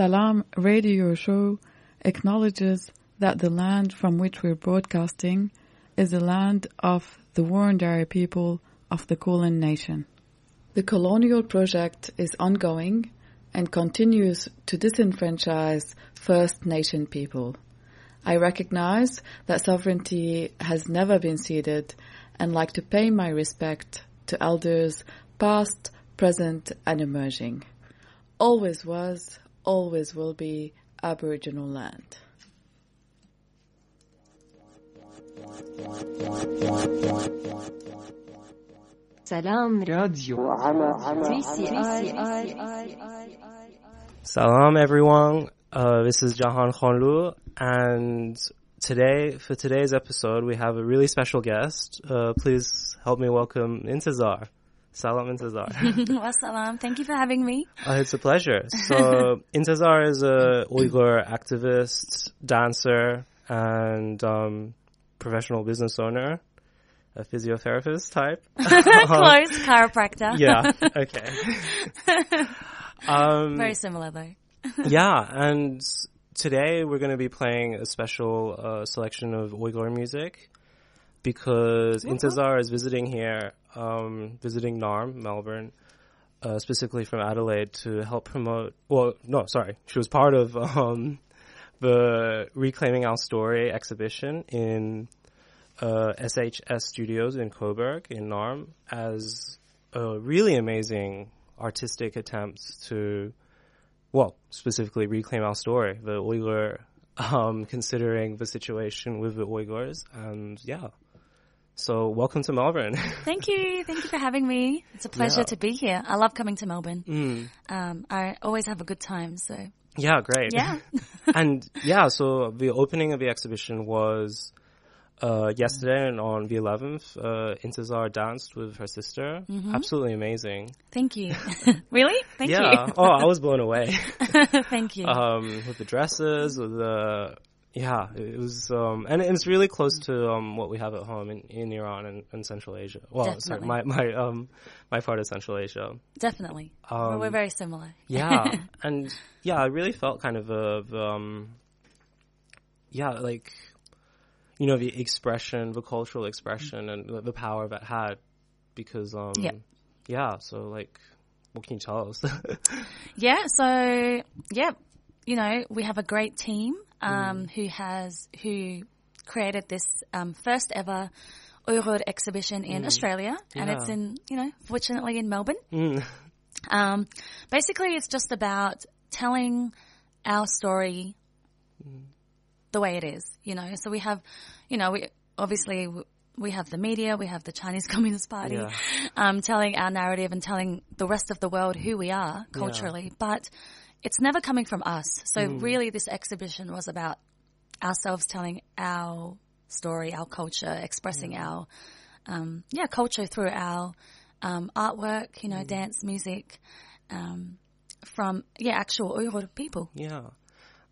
Salaam radio show acknowledges that the land from which we're broadcasting is the land of the Wurundjeri people of the Kulin Nation. The colonial project is ongoing and continues to disenfranchise First Nation people. I recognize that sovereignty has never been ceded and like to pay my respect to elders past, present and emerging. Always was, always will be Aboriginal land. سلام راديو Salam everyone, uh, this is Jahan Khanlu and today, for today's episode we have a really special guest. Uh, please help me welcome Intezar. Salam Intezar. Wassalam. Thank you for having me. Uh, it's a pleasure. So, Intezar is a Uyghur activist, dancer, and um, professional business owner, a physiotherapist type. Close chiropractor. yeah. Okay. Um, Very similar though. yeah, and today we're going to be playing a special uh, selection of Uyghur music because Intezar is visiting here, um, visiting Naarm, Melbourne, uh, specifically from Adelaide to help promote. Well, no, sorry, she was part of um, the Reclaiming Our Story exhibition in uh, SHS Studios in Coburg in Naarm as a really amazing artistic attempt to well, specifically reclaim our story, the Uyghur, um, considering the situation with the Uyghurs, and yeah. So welcome to Melbourne. Thank you. Thank you for having me. It's a pleasure Yeah. to be here. I love coming to Melbourne. mm. Um, I always have a good time. So Yeah, great. yeah. and yeah, so the opening of the exhibition was uh, yesterday and on the 11th. Uh, Intezar danced with her sister. Absolutely amazing. Thank you. really? Thank you. yeah. oh, I was blown away. Thank you. um, with the dresses, with the yeah, it was um, and it's really close to um, what we have at home in, in Iran and, and Central Asia. Well, sorry, my my um my part of Central Asia. Definitely. Well, Um, we're very similar. Yeah, and yeah, I really felt kind of a um, yeah, like you know the expression, the cultural expression, and the, the power that had because um Yeah. yeah, so like. What can you tell us? Yeah, so yeah, you know, we have a great team um, Mm. who has who created this um, first ever Uyghur exhibition in Australia, and it's Mm. In you know, fortunately in Melbourne. Mm. Um, basically, it's just about telling our story the way it is, you know. So we have, you know, we obviously we have the media, we have the Chinese Communist Party, Yeah. um, telling our narrative and telling the rest of the world who we are culturally, but it's never coming from us. So really, this exhibition was about ourselves telling our story, our culture, expressing our um, yeah culture through our um, artwork, you know, dance, music, um, from yeah actual Uyghur people. Yeah,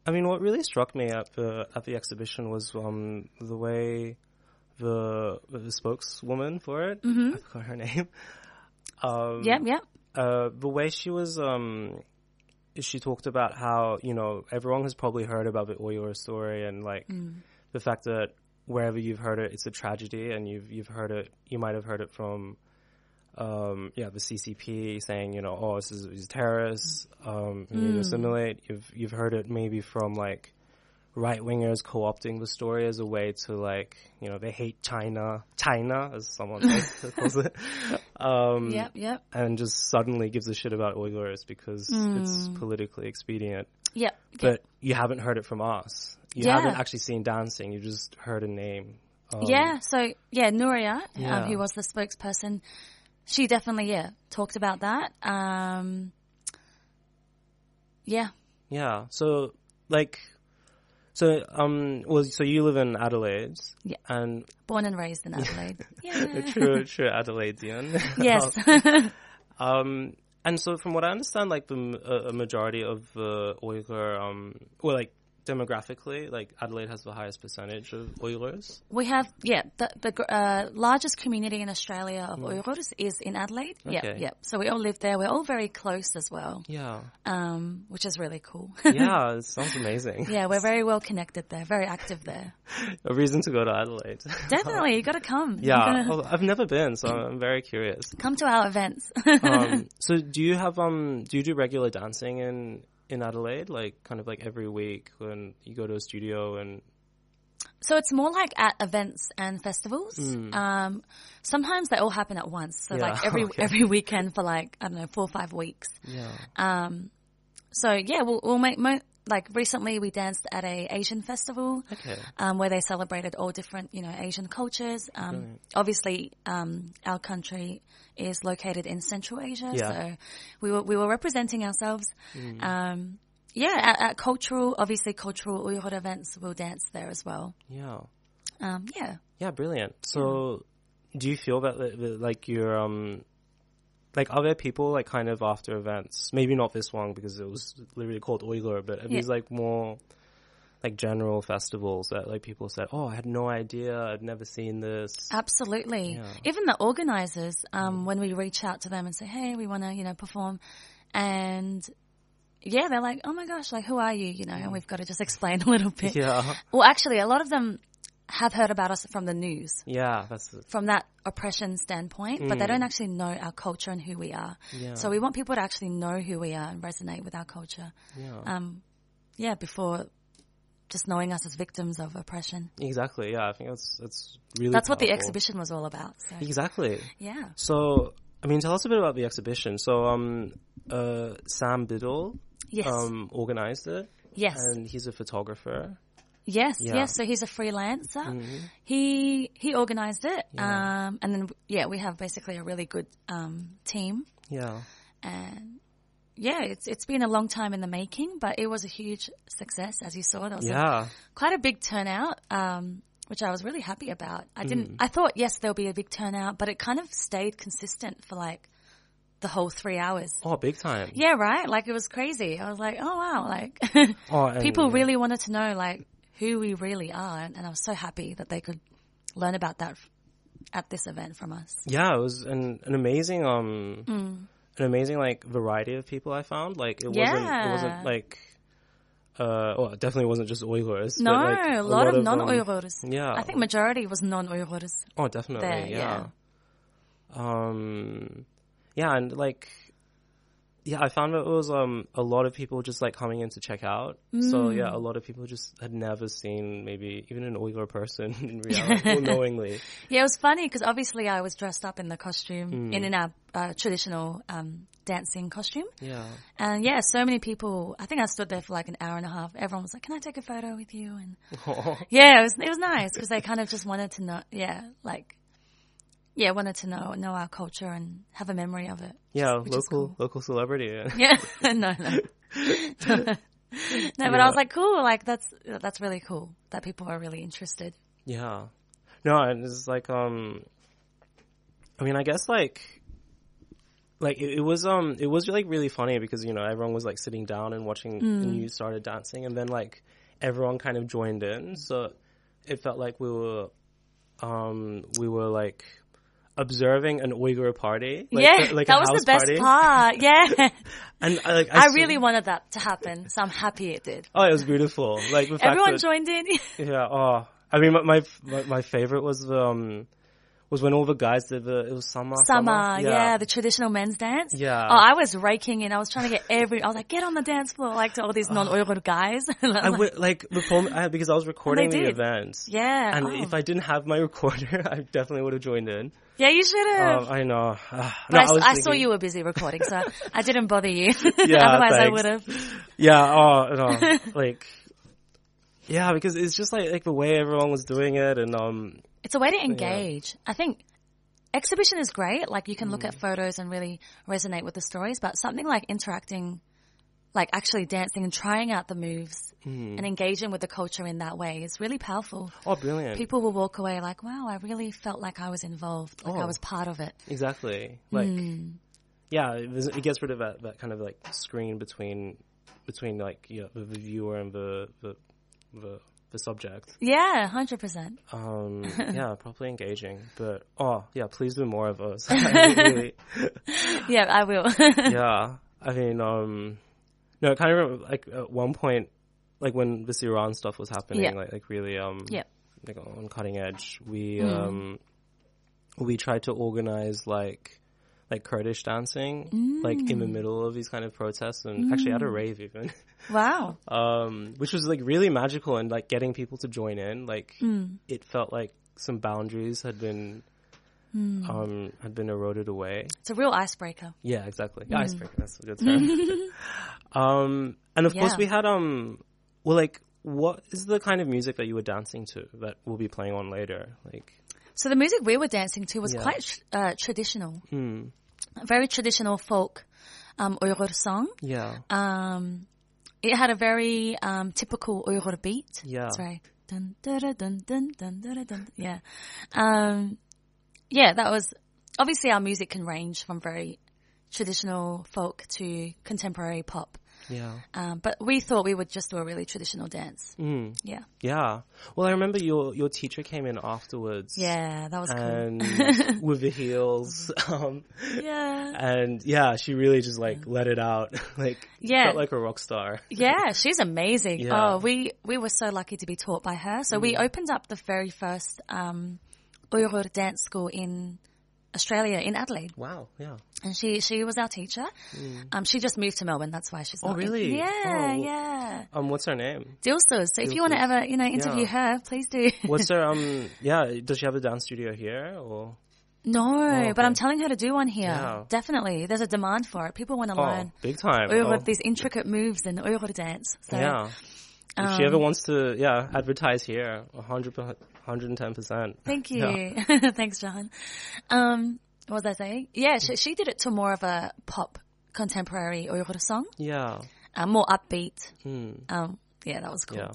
I mean, what really struck me at the at the exhibition was um, the way the the spokeswoman for it, I forgot her name. Um, Yep, yep. uh, the way she was, um, she talked about how you know everyone has probably heard about the Uyghur story and like the fact that wherever you've heard it, it's a tragedy, and you've you've heard it, you might have heard it from. Um, yeah, the CCP saying, you know, oh, this is these terrorists. Um, you need to assimilate. You've you've heard it maybe from like right wingers co-opting the story as a way to like, you know, they hate China, China as someone calls- it. Um, Yep, yep, and just suddenly gives a shit about Uyghurs because it's politically expedient. yep. But you haven't heard it from us. You Yeah. haven't actually seen dancing. You just heard a name. Um, yeah, so yeah, Nuria, Yeah. um, who was the spokesperson, she definitely yeah talked about that. Um, yeah, Yeah. So like, so um, well, so you live in Adelaide. Yeah. And born and raised in Adelaide. Yeah. true, true Adelaidean. yes. Um, and so from what I understand, like the a, a majority of the Uyghur, um, well, like demographically, like Adelaide has the highest percentage of Uyghurs. We have, yeah, the, the uh, largest community in Australia of Uyghurs is in Adelaide. Yeah, Okay. yeah. So we all live there. We're all very close as well, Yeah, um, which is really cool. yeah, it sounds amazing. yeah, we're very well connected there, very active there. A reason to go to Adelaide. Definitely, you got to come. yeah, gotta well, I've never been, so I'm very curious. come to our events. Um, so, do you have um, do you do regular dancing in in Adelaide, like kind of like every week when you go to a studio and So it's more like at events and festivals. Hmm. Um, sometimes they all happen at once. So Yeah, like every okay. every weekend for like I don't know four or five weeks. yeah, Um, so yeah, we'll, we'll make mo- like recently we danced at a Asian festival. okay, Um, where they celebrated all different, you know, Asian cultures. Um, obviously, um, our country is located in Central Asia, Yeah. so we were we were representing ourselves. Um, yeah, at, at cultural, obviously cultural Uyghur events, we'll dance there as well. yeah. Um, yeah. Yeah, brilliant. So, do you feel that, like you're um, like other people like kind of after events? Maybe not this one because it was literally called Uyghur, but are Yeah. these like more like general festivals that like people said, "Oh, I had no idea. I'd never seen this." Absolutely. Yeah. Even the organizers, um, when we reach out to them and say, "Hey, we want to, you know, perform," and yeah, they're like, "Oh my gosh, like who are you?" You know, and we've got to just explain a little bit. Yeah, Well, actually, a lot of them have heard about us from the news, yeah, that's from that oppression standpoint, but they don't actually know our culture and who we are. yeah, So we want people to actually know who we are and resonate with our culture. yeah, Um, yeah, before just knowing us as victims of oppression. exactly. Yeah, I think that's that's really That's what the exhibition was all about. So Exactly. yeah. So, I mean, tell us a bit about the exhibition. So, um, uh, Sam Biddle, Yes. um, organized it, yes. and he's a photographer. Yes, Yeah. yes. So he's a freelancer. Mm-hmm. He he organized it, Yeah. um, and then yeah, we have basically a really good um, team, Yeah. and yeah, it's it's been a long time in the making, but it was a huge success, as you saw. There was a- Yeah. quite a big turnout, um, which I was really happy about. I didn't. Mm. I thought yes, there'll be a big turnout, but it kind of stayed consistent for like the whole three hours. Oh, big time. Yeah, right. Like it was crazy. I was like, oh wow, like Oh, people yeah. really wanted to know like who we really are, and, and I was so happy that they could learn about that at this event from us. Yeah, it was an an amazing um Mm. an amazing like variety of people I found. Like it wasn't it wasn't like uh well it definitely wasn't just Uyghurs. No, like, a lot, of, um, non-Uyghurs. yeah. I think majority was non-Uyghurs. Oh, definitely. there, yeah. Um, yeah, and like, yeah, I found that it was um a lot of people just like coming in to check out. So yeah, a lot of people just had never seen maybe even an Uyghur person in reality, well, knowingly. Yeah, it was funny because obviously I was dressed up in the costume, Mm. in, in our uh, traditional um, dancing costume. Yeah. And yeah, so many people. I think I stood there for like an hour and a half. Everyone was like, "Can I take a photo with you?" And yeah, it was it was nice because they kind of just wanted to know. Yeah, like yeah, wanted to know know our culture and have a memory of it. Yeah, local cool. local celebrity. Yeah, no, no, no. But I was like, cool. Like that's that's really cool that people are really interested. Yeah. No, and it's like um I mean, I guess like like it, it was um it was like really funny because you know everyone was like sitting down and watching and you started dancing and then like everyone kind of joined in so it felt like we were um we were like observing an Uyghur party like, yeah, like that was the best party. part. Yeah, and I, like I saw- really wanted that to happen, so I'm happy it did. oh it was beautiful like Everyone that, joined in. Yeah. Oh, I mean, my my my, my favorite was the, um was when all the guys did the it was sama. Sama, yeah. the traditional men's dance. Yeah. Oh, I was raking and I was trying to get every. I was like, get on the dance floor, like to all these non-Uyghur guys. I would like before I, because I was recording the did. event. yeah. And oh. if I didn't have my recorder, I definitely would have joined in. yeah, you should have. Um, I know. But no, I, was I saw you were busy recording, so I didn't bother you. Yeah, Otherwise, I thanks. would have. Yeah. Oh no. like. Yeah, because it's just like like the way everyone was doing it, and um, It's a way to engage. I think exhibition is great. Like you can look at Mm. photos and really resonate with the stories, but something like interacting, like actually dancing and trying out the moves Mm. and engaging with the culture in that way is really powerful. oh, brilliant! People will walk away like, wow, I really felt like I was involved, like I Oh. was part of it. Exactly. Like, Hmm. yeah, it, gets rid of that, that kind of like screen between between like you know, the, the viewer and the, the the the subject. Yeah, hundred percent. Um, yeah, probably engaging. But oh yeah, please do more of us. Yeah, I will. yeah. I mean, um, no, I kind of remember, like at one point, like when this Iran stuff was happening, Yeah. like like really um, Yeah. like on cutting edge. We Mm. um, we tried to organize like like Kurdish dancing, like in the Mm. middle of these kind of protests, and actually at a rave even. wow. um, which was like really magical and like getting people to join in. Like Mm. it felt like some boundaries had been Mm. um, had been eroded away. It's a real icebreaker. Yeah, exactly. Mm. Icebreaker. That's a good term. um, and of course we had um, well, like what is the kind of music that you were dancing to that we'll be playing on later? Like, so the music we were dancing to was yeah. quite uh, traditional, mm. very traditional folk um, Uyghur song. Yeah. Um, it had a very um, typical Uyghur beat. Yeah. That's right. Dun, dun, dun, dun, dun, dun, dun. Yeah. Um, yeah, that was obviously our music can range from very traditional folk to contemporary pop yeah, Um, but we thought we would just do a really traditional dance. mm, Yeah, yeah. Well, I remember your your teacher came in afterwards. yeah, that was cool. With the heels, um, yeah, and yeah, she really just like let it out, like Yeah. felt like a rock star. Yeah, she's amazing. Yeah. Mm. Oh, we we were so lucky to be taught by her. So we opened up the very first um, Uyghur dance school in Australia, in Adelaide, Wow, yeah. and she she was our teacher. Um, she just moved to Melbourne. That's why she's. Mm. Oh, not in- really? Yeah, Oh. yeah. Um, what's her name? Dilsos. So if you want to ever, you know, interview Yeah. her, please do. What's her um? Yeah, does she have a dance studio here or? no, okay. but I'm telling her to do one here. Yeah. Definitely, there's a demand for it. People want to Oh, learn big time. Uyghur Oh, these intricate moves in Uyghur dance. So yeah. If she um, ever wants to, yeah, advertise here, 100, 110%. Thank you. Yeah. Thanks, John. Um, what was I saying? Yeah, she, she did it to more of a pop contemporary Uyghur song, Yeah. uh, more upbeat. Hmm. Um, yeah, that was cool. Yeah.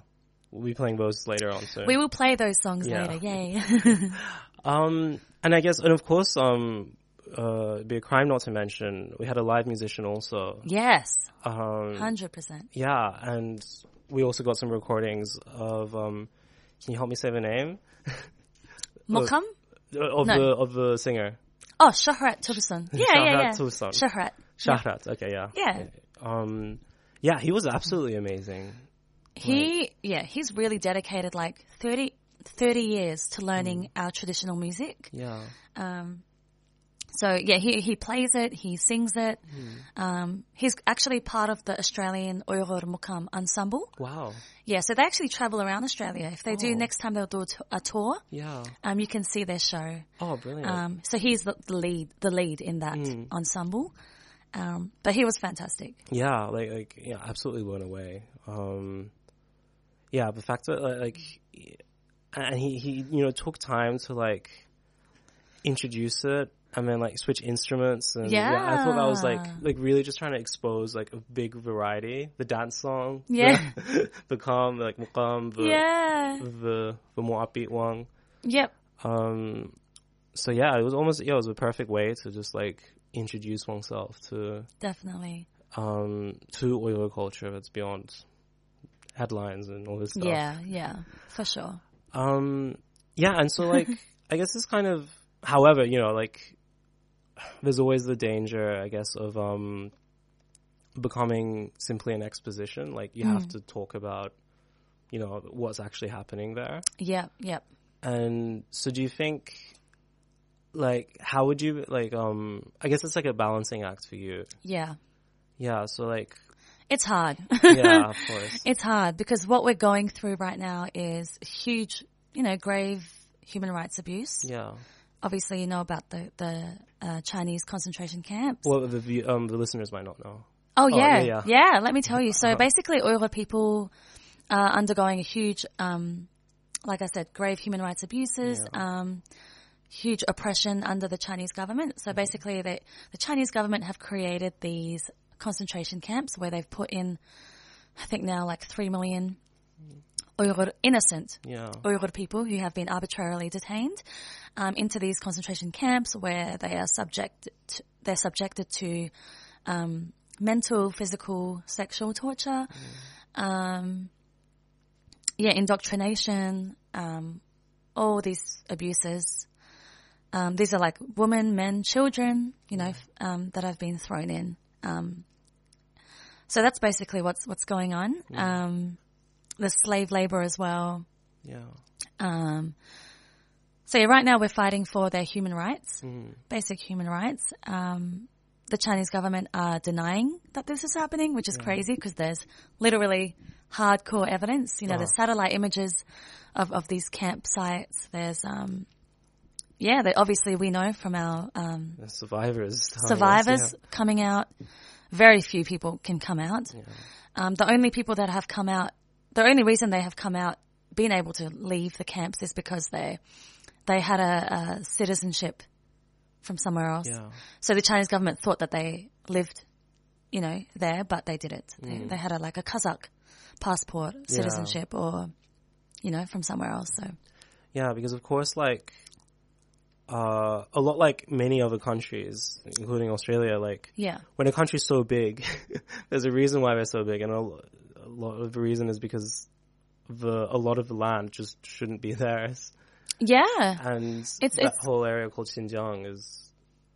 We'll be playing those later on soon. We will play those songs Yeah. later. Yay. Um, and I guess, and of course, um, uh, it'd be a crime not to mention, we had a live musician also. yes, Um, 100%. yeah, and we also got some recordings of, um, can you help me say the name? Mokam? Of No. the, of the singer. Oh, Shohrat Tursun. Yeah, yeah, yeah. Shohrat Tursun. Shohrat. Shohrat, okay, yeah. Yeah. Um, yeah, he was absolutely amazing. He, yeah, he's really dedicated like 30, 30 years to learning our traditional music. Yeah. Um, so yeah, he he plays it, he sings it. Um, he's actually part of the Australian Uyghur Muqam ensemble. Wow. Yeah, so they actually travel around Australia. If they do Oh. next time, they'll do a, t- a tour. Yeah. Um, you can see their show. Oh, brilliant. Um, so he's the, the lead, the lead in that ensemble. Um, but he was fantastic. yeah, like, like, yeah, absolutely blown away. Um, yeah, the fact that, like, and he, he, you know, took time to, like, introduce it and then, like, switch instruments. And yeah, I thought that was, like, like, really just trying to expose, like, a big variety. The dance song. Yeah. The, the calm, like, muqam, the, yeah. the, the more upbeat one. Yep. Um, so yeah, it was almost yeah, it was a perfect way to just like introduce oneself to Definitely. um to Uyghur culture that's beyond headlines and all this stuff. Yeah. Yeah. For sure. Um, yeah, and so like I guess it's kind of, however, you know, like there's always the danger, I guess, of um becoming simply an exposition. Like you have to talk about, you know, what's actually happening there. Yep. Yep. And so do you think like how would you like um I guess it's like a balancing act for you. Yeah. Yeah, so like It's hard. yeah, of course. It's hard because what we're going through right now is huge, you know, grave human rights abuse. Yeah. Obviously, you know about the the uh, Chinese concentration camps. Well the view, um the listeners might not know. oh yeah, yeah, yeah, yeah. Let me tell you. So basically, Uyghur people are undergoing a huge, um, like I said, grave human rights abuses. Um, huge oppression under the Chinese government. So basically, they, the Chinese government have created these concentration camps where they've put in, I think now like three million Uyghur innocent Yeah. Uyghur people who have been arbitrarily detained um, into these concentration camps where they are subject to, they're subjected to um, mental, physical, sexual torture. Um, yeah, indoctrination, um, all these abuses. Um, these are like women, men, children, you know, um, that have been thrown in. Um, so that's basically what's what's going on. Um, the slave labor as well. Yeah. Um, so yeah, right now we're fighting for their human rights, basic human rights. Um, the Chinese government are denying that this is happening, which is crazy because there's literally hardcore evidence. You know, there's satellite images of, of these campsites. There's, um, yeah, they, obviously we know from our um, survivors. survivors coming out. Very few people can come out. Um, the only people that have come out, the only reason they have come out, been able to leave the camps is because they they had a, a citizenship from somewhere else. Yeah. So the Chinese government thought that they lived, you know, there, but they didn't. They, they had a like a Kazakh passport, citizenship, or you know, from somewhere else. So Yeah, because of course, like uh, a lot like many other countries, including Australia, like yeah, when a country's so big, there's a reason why they're so big, and a, a lot of the reason is because the a lot of the land just shouldn't be theirs, yeah, and It's- that it's- whole area called Xinjiang is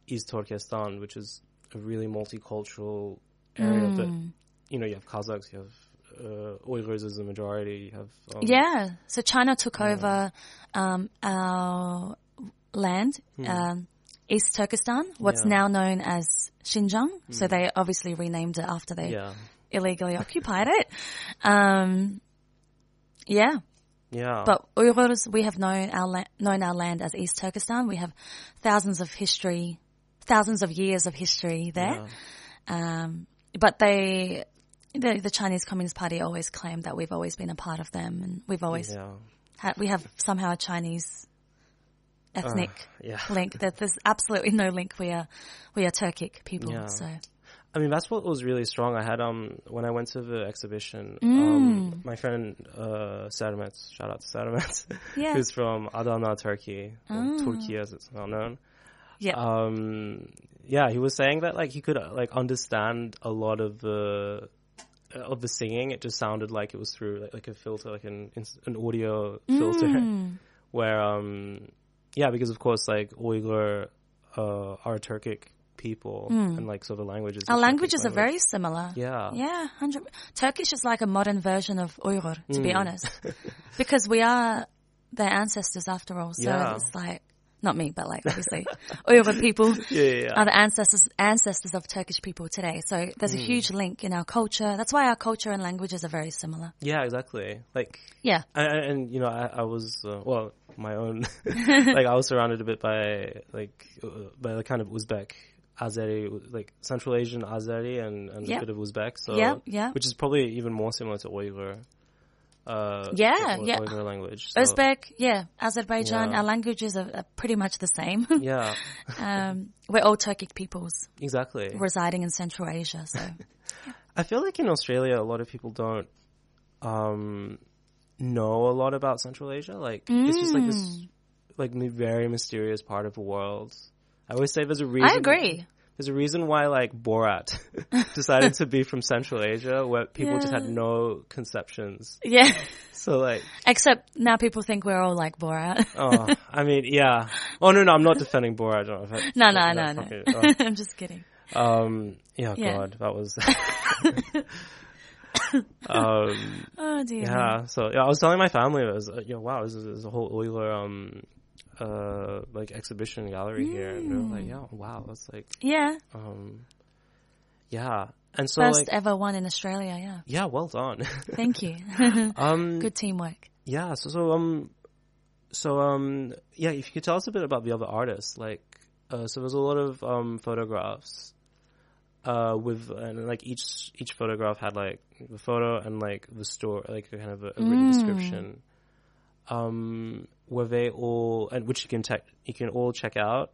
East Turkestan, which is a really multicultural area that Mm. you know you have Kazakhs, you have uh, Uyghurs as a majority, you have um, Yeah. So China took over um, our land, um, East Turkestan, what's Hmm. Yeah. Hmm. now known as Xinjiang. So they obviously renamed it after they yeah, illegally occupied it. Um, yeah. Yeah, But Uyghurs, we have known our la- known our land as East Turkestan. We have thousands of history, thousands of years of history there. Yeah. Um, but they, the, the Chinese Communist Party always claimed that we've always been a part of them, and we've always yeah. ha- we have somehow a Chinese ethnic yeah. link. That there's absolutely no link. We are we are Turkic people. So I mean, that's what was really strong. I had um when I went to the exhibition, Mm. um my friend uh shout out to Sadamet, Yeah. who's from Adana, Turkey, or Ah. Turkey as it's well known. yeah, Um, yeah, he was saying that like he could uh, like understand a lot of the uh, of the singing. It just sounded like it was through like, like a filter, like an an audio filter, Mm. where um yeah, because of course like Uyghur uh are Turkic people and like so the languages. Mm. our languages are very similar. Yeah. Yeah, hundred. Turkish is like a modern version of Uyghur, to Mm. be honest, because we are their ancestors after all. So Yeah. it's like not me, but like obviously Uyghur people Yeah, yeah, are the ancestors ancestors of Turkish people today. So there's Mm. a huge link in our culture. That's why our culture and languages are very similar. Yeah, exactly. Like, Yeah. and, and you know, I, I was uh, well, my own. like, I was surrounded a bit by like uh, by the kind of Uzbek, Azeri, like Central Asian Azeri, and, and Yep. a bit of Uzbek. So, Yep, yeah. which is probably even more similar to Uyghur. Uh, Yeah, yeah. Uyghur language. So, Uzbek, yeah, Azerbaijan, Yeah. our languages are, are pretty much the same. Yeah, um, we're all Turkic peoples exactly. residing in Central Asia, so I feel like in Australia, a lot of people don't um, know a lot about Central Asia. Like it's just like this, Mm. like very mysterious part of the world. I always say there's a reason. I agree. There's a reason why like Borat decided to be from Central Asia, where people just had no conceptions. Yeah. So like, Except now people think we're all like Borat. oh, I mean, yeah. Oh no, no, I'm not defending Borat. I don't know if I, no, no, that no, no. fucking- I'm just kidding. oh. Um, yeah, Yeah. God, that was. um, Oh dear. Yeah, so yeah, I was telling my family, I was, uh, you know, wow, this is, this is a whole Uyghur um, uh, like exhibition gallery here, and they're Mm. like, yeah, wow, that's like, Yeah. um, yeah, and so First like, ever one in Australia, yeah. yeah, well done. Thank you. um, Good teamwork. yeah, so so um, so um, yeah, if you could tell us a bit about the other artists, like, uh, so there's a lot of um photographs. Uh, with and like each each photograph had like the photo and like the story, like a kind of a, a written Mm. description. Um, were they all and which you can tech you can all check out.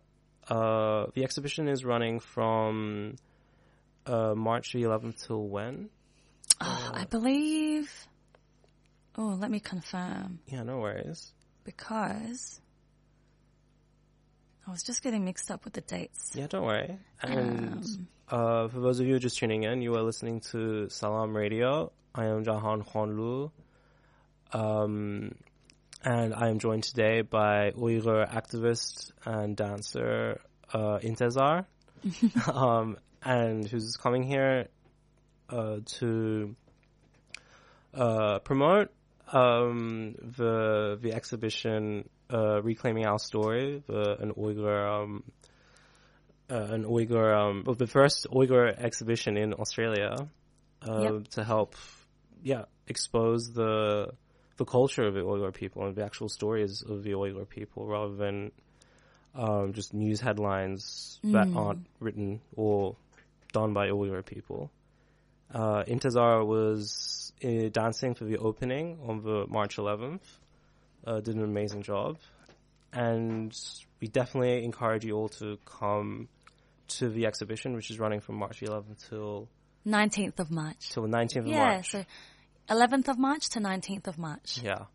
Uh, the exhibition is running from uh March the 11th till when? Oh, I believe. Oh, let me confirm Yeah, no worries. because I was just getting mixed up with the dates. Yeah, don't worry. And Um, uh, for those of you just tuning in, you are listening to Salaam Radio. I am Jahan Honlu. Um, and I am joined today by Uyghur activist and dancer uh, Intezar, um, and who's coming here uh, to uh, promote um, the the exhibition uh, "Reclaiming Our Story," the, an Uyghur um, uh, an Uyghur um, well, the first Uyghur exhibition in Australia uh, Yep. to help, yeah, expose the the culture of the Uyghur people and the actual stories of the Uyghur people, rather than um, just news headlines that aren't written or done by Uyghur people. Uh, Intezar was uh, dancing for the opening on the March 11th. Uh, did an amazing job, and we definitely encourage you all to come to the exhibition, which is running from March 11th till 19th of March. till the 19th of Yeah, March. so 11th of March to 19th of March. yeah,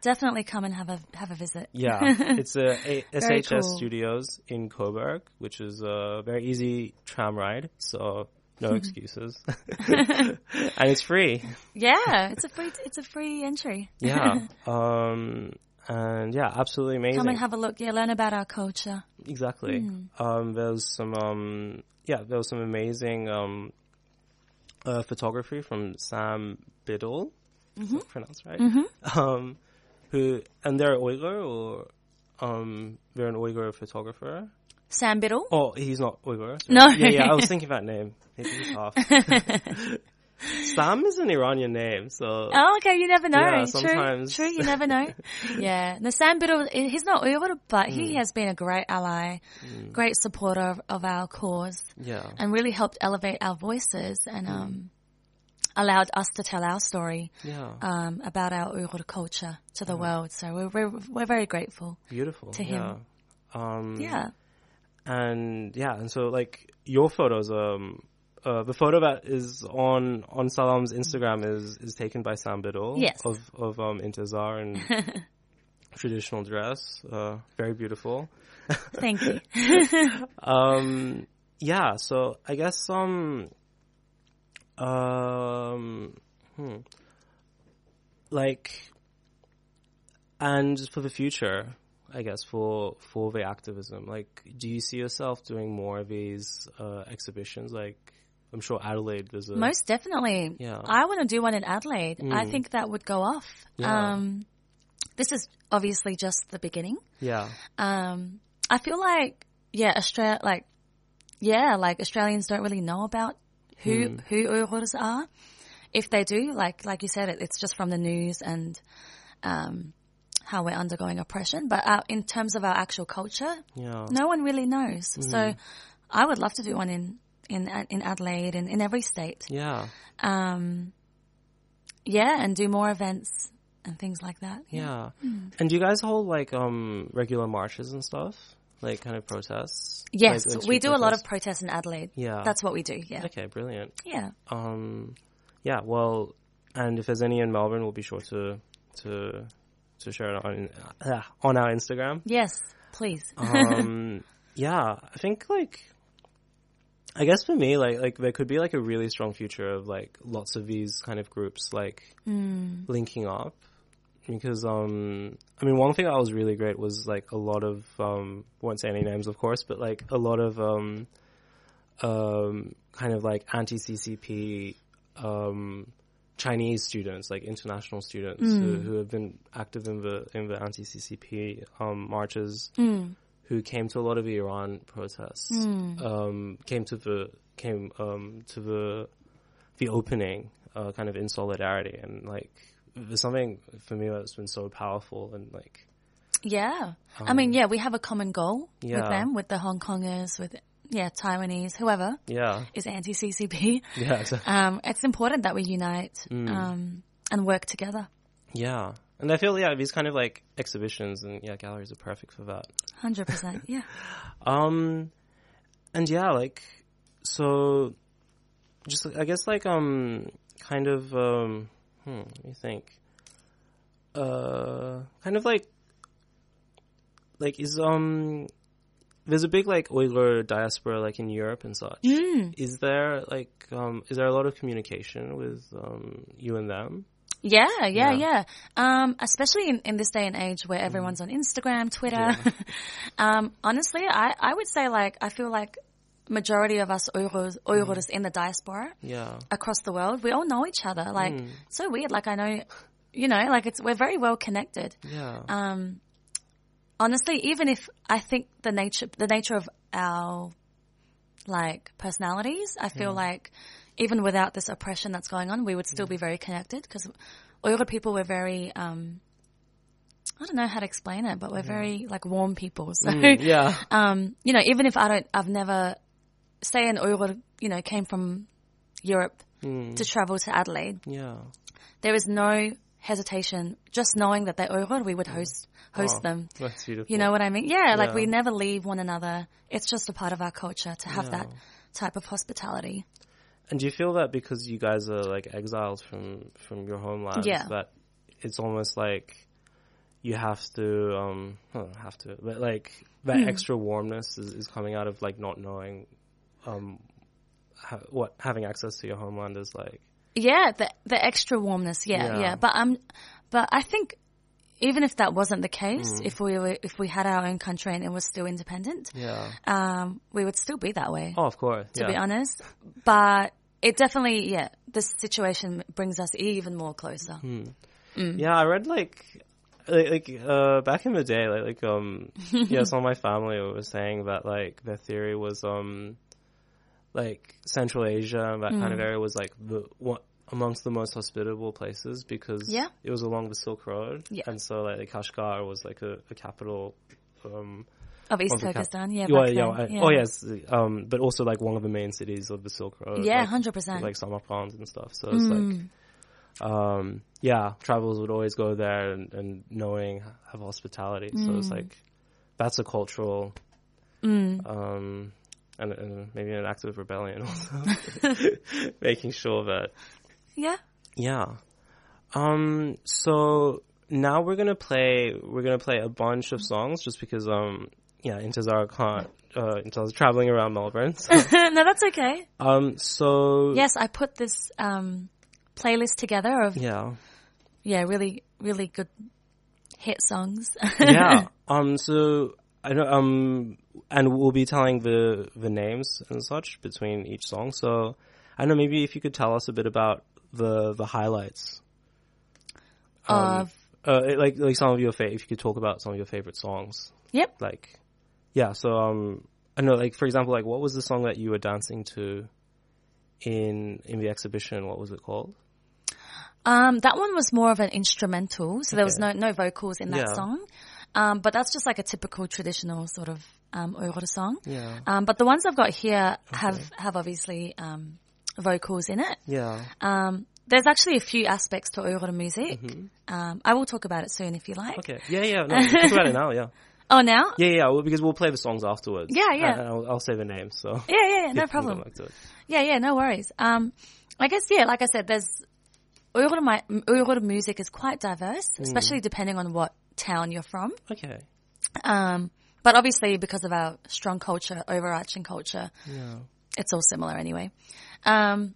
Definitely come and have a have a visit. yeah. it's a, a SHS cool. Studios in Coburg, which is a very easy tram ride, so no excuses, and it's free. Yeah, it's a free it's a free entry. Yeah. um, and yeah, absolutely amazing. Come and have a look. Yeah, learn about our culture. exactly. Hmm. Um, there's some, um, yeah, there was some amazing, um, uh, photography from Sam Biddle. That pronounced right? Um, who, and they're Uyghur or, um, they're an Uyghur photographer. Sam Biddle. Oh, he's not Uyghur. sorry. No. Yeah, yeah, I was thinking that name. He's half. Sam is an Iranian name, so. Oh, okay. You never know. Yeah, sometimes. true. You never know. yeah. No, Sam Biddle. He's not Uyghur, but he Hmm. has been a great ally, great supporter of, of our cause, Yeah. and really helped elevate our voices and um, allowed us to tell our story Yeah. um, about our Uyghur culture to the world. So we're we're, we're very grateful. Beautiful. to yeah. him. Um, Yeah. and yeah, and so like your photos, um, uh, the photo that is on on Salaam's Instagram is is taken by Sam Biddle Yes. of of um Intezar and traditional dress, uh, very beautiful. Thank you. Um, yeah, so I guess um, um, hmm, like, and for the future, I guess for for the activism, like, do you see yourself doing more of these uh, exhibitions? Like, I'm sure Adelaide there's a Most definitely. Yeah. I want to do one in Adelaide. I Mm. think that would go off. Yeah. Um, this is obviously just the beginning. yeah Um, I feel like, yeah, Australia, like, yeah, like Australians don't really know about who, Hmm. who Uyghurs are. If they do, like, like you said, it, it's just from the news and, um, how we're undergoing oppression. But uh, in terms of our actual culture, yeah no one really knows. Hmm. So I would love to do one in, in, in Adelaide and in every state. yeah Um, yeah, and do more events and things like that. yeah. Hmm. And do you guys hold like um regular marches and stuff, like kind of protests? Yes, Like, we do a lot of protests? protests in Adelaide. Yeah. That's what we do. Yeah. Okay, brilliant. Yeah. Um, yeah, well, and if there's any in Melbourne, we'll be sure to to to share it on uh, on our Instagram. Yes, please. Um, yeah, I think like I guess for me, like like there could be like a really strong future of like lots of these kind of groups like linking up. Because um I mean one thing that was really great was like a lot of um won't say any names of course, but like a lot of um um kind of like anti CCP um Chinese students, like international students who, who have been active in the in the anti CCP um marches who came to a lot of Iran protests, um, came to the came um, to the the opening, uh, kind of in solidarity, and like there's something for me that's been so powerful, and like yeah. I mean, yeah, we have a common goal with them, with the Hong Kongers, with yeah Taiwanese, whoever yeah, is anti CCP. yeah, Um, it's important that we unite Mm. um, and work together. yeah. And I feel yeah, these kind of like exhibitions and yeah, galleries are perfect for that. Hundred percent. Yeah. Um, and yeah, like, so, just, I guess, like, um, kind of, um, hmm, let me think. Uh, kind of like, like, is, um, there's a big, like, Uyghur diaspora, like, in Europe and such. Mm. Is there, like, um, is there a lot of communication with, um, you and them? Yeah, yeah, Yeah. yeah. Um, especially in, in this day and age where everyone's on Instagram, Twitter. um, honestly, I, I would say like, I feel like majority of us Uyghurs, Uyghurs in the diaspora Yeah. across the world, we all know each other. Like, so weird. Like I know, you know, like it's, we're very well connected. Yeah. Um, honestly, even if I think the nature, the nature of our like personalities, I feel like even without this oppression that's going on, we would still be very connected because Uyghur people were very, um, I don't know how to explain it, but we're very like warm people. So, Mm, yeah. um, you know, even if I don't, I've never, say an Uyghur, you know, came from Europe Mm, to travel to Adelaide, yeah. there is no hesitation. Just knowing that they're Uyghur, we would host host Oh, them. That's beautiful. You know what I mean? Yeah, like we never leave one another. It's just a part of our culture to have Yeah. that type of hospitality. And do you feel that because you guys are like exiled from from your homeland, Yeah. that it's almost like you have to um have to, but like that Hmm. extra warmness is, is coming out of like not knowing um ha- what having access to your homeland is like. Yeah, the the extra warmness. Yeah, Yeah. yeah. But um, but I think even if that wasn't the case, Mm. if we were if we had our own country and it was still independent, Yeah. um, we would still be that way. Oh, of course. to yeah. be honest. But it definitely, yeah, this situation brings us even more closer. Hmm. Mm. Yeah, I read like like, like uh back in the day like like um yeah some of my family was saying that like their theory was um like Central Asia and that kind Mm. of area was like the one amongst the most hospitable places because Yeah. it was along the Silk Road Yeah. and so like, Kashgar was like a, a capital um Of East the Turkestan, yeah, yeah, yeah. oh yes um but also like one of the main cities of the Silk Road Yeah, like, 100%. like Samarkand and stuff so it's like Mm. um, yeah, travelers would always go there and, and knowing have hospitality. So Mm. it's like that's a cultural, um, and, and maybe an act of rebellion also, making sure that Yeah. yeah. Um, so now we're gonna play we're gonna play a bunch of songs just because um yeah Intezar can't uh Intezar's traveling around Melbourne. So, no, that's okay. um, so Yes, I put this um, playlist together of yeah. yeah. really really good hit songs. yeah. Um. So I know. Um. And we'll be telling the the names and such between each song. So I don't know. Maybe if you could tell us a bit about the the highlights. Um, of uh, like like some of your fa- if you could talk about some of your favorite songs. yep. Like, yeah. So um. I know. Like for example, like what was the song that you were dancing to in in the exhibition? What was it called? Um, that one was more of an instrumental, so there was no no vocals in that Yeah. song. Um, but that's just like a typical traditional sort of um, song. Yeah. Um, but the ones I've got here have have obviously um, vocals in it. Yeah. Um, there's actually a few aspects to Uyghur music. Um, I will talk about it soon if you like. Mm-hmm. Okay. Yeah. Yeah. No, talk about it now. Yeah. Oh, now? Yeah, yeah, well, because we'll play the songs afterwards. Yeah, yeah. And I'll, I'll say the names, so. Yeah, yeah, yeah, no problem. go to it. Yeah, yeah, no worries. Um, I guess yeah, like I said, there's Uyghur, Uyghur music is quite diverse, especially depending on what town you're from. Okay. Um, but obviously because of our strong culture, overarching culture, Yeah. it's all similar anyway. Um,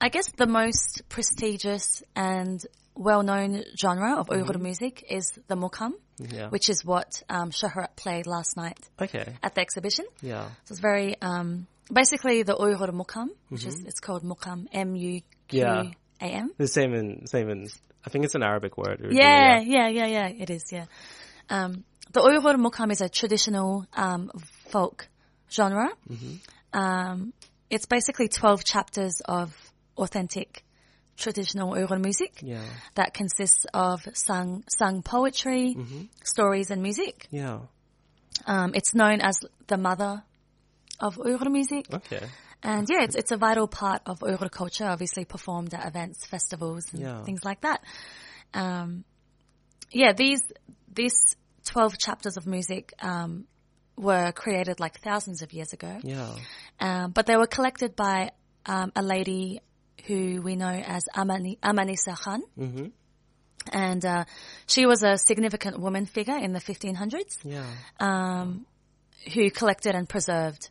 I guess the most prestigious and well-known genre of Uyghur music is the muqam, Yeah. which is what um, Shohrat played last night Okay. at the exhibition. Yeah. So it's very um, basically the Uyghur muqam, which is it's called muqam, M U Q A M. The same in, same in, I think it's an Arabic word. originally, Yeah, yeah, yeah, yeah. It is. Yeah. Um, the Uyghur muqam is a traditional um, folk genre. Um, it's basically twelve chapters of authentic traditional Uyghur music Yeah. that consists of sung sung poetry, stories, and music. Yeah. Um, it's known as the mother of Uyghur music. Okay. And yeah, it's it's a vital part of Uyghur culture, obviously performed at events, festivals, and Yeah. things like that. Um, yeah, these these twelve chapters of music um, were created like thousands of years ago, Yeah. um, but they were collected by um, a lady who we know as Amani, Amanisa Khan. Mm-hmm. And uh, she was a significant woman figure in the 1500s Yeah. um, who collected and preserved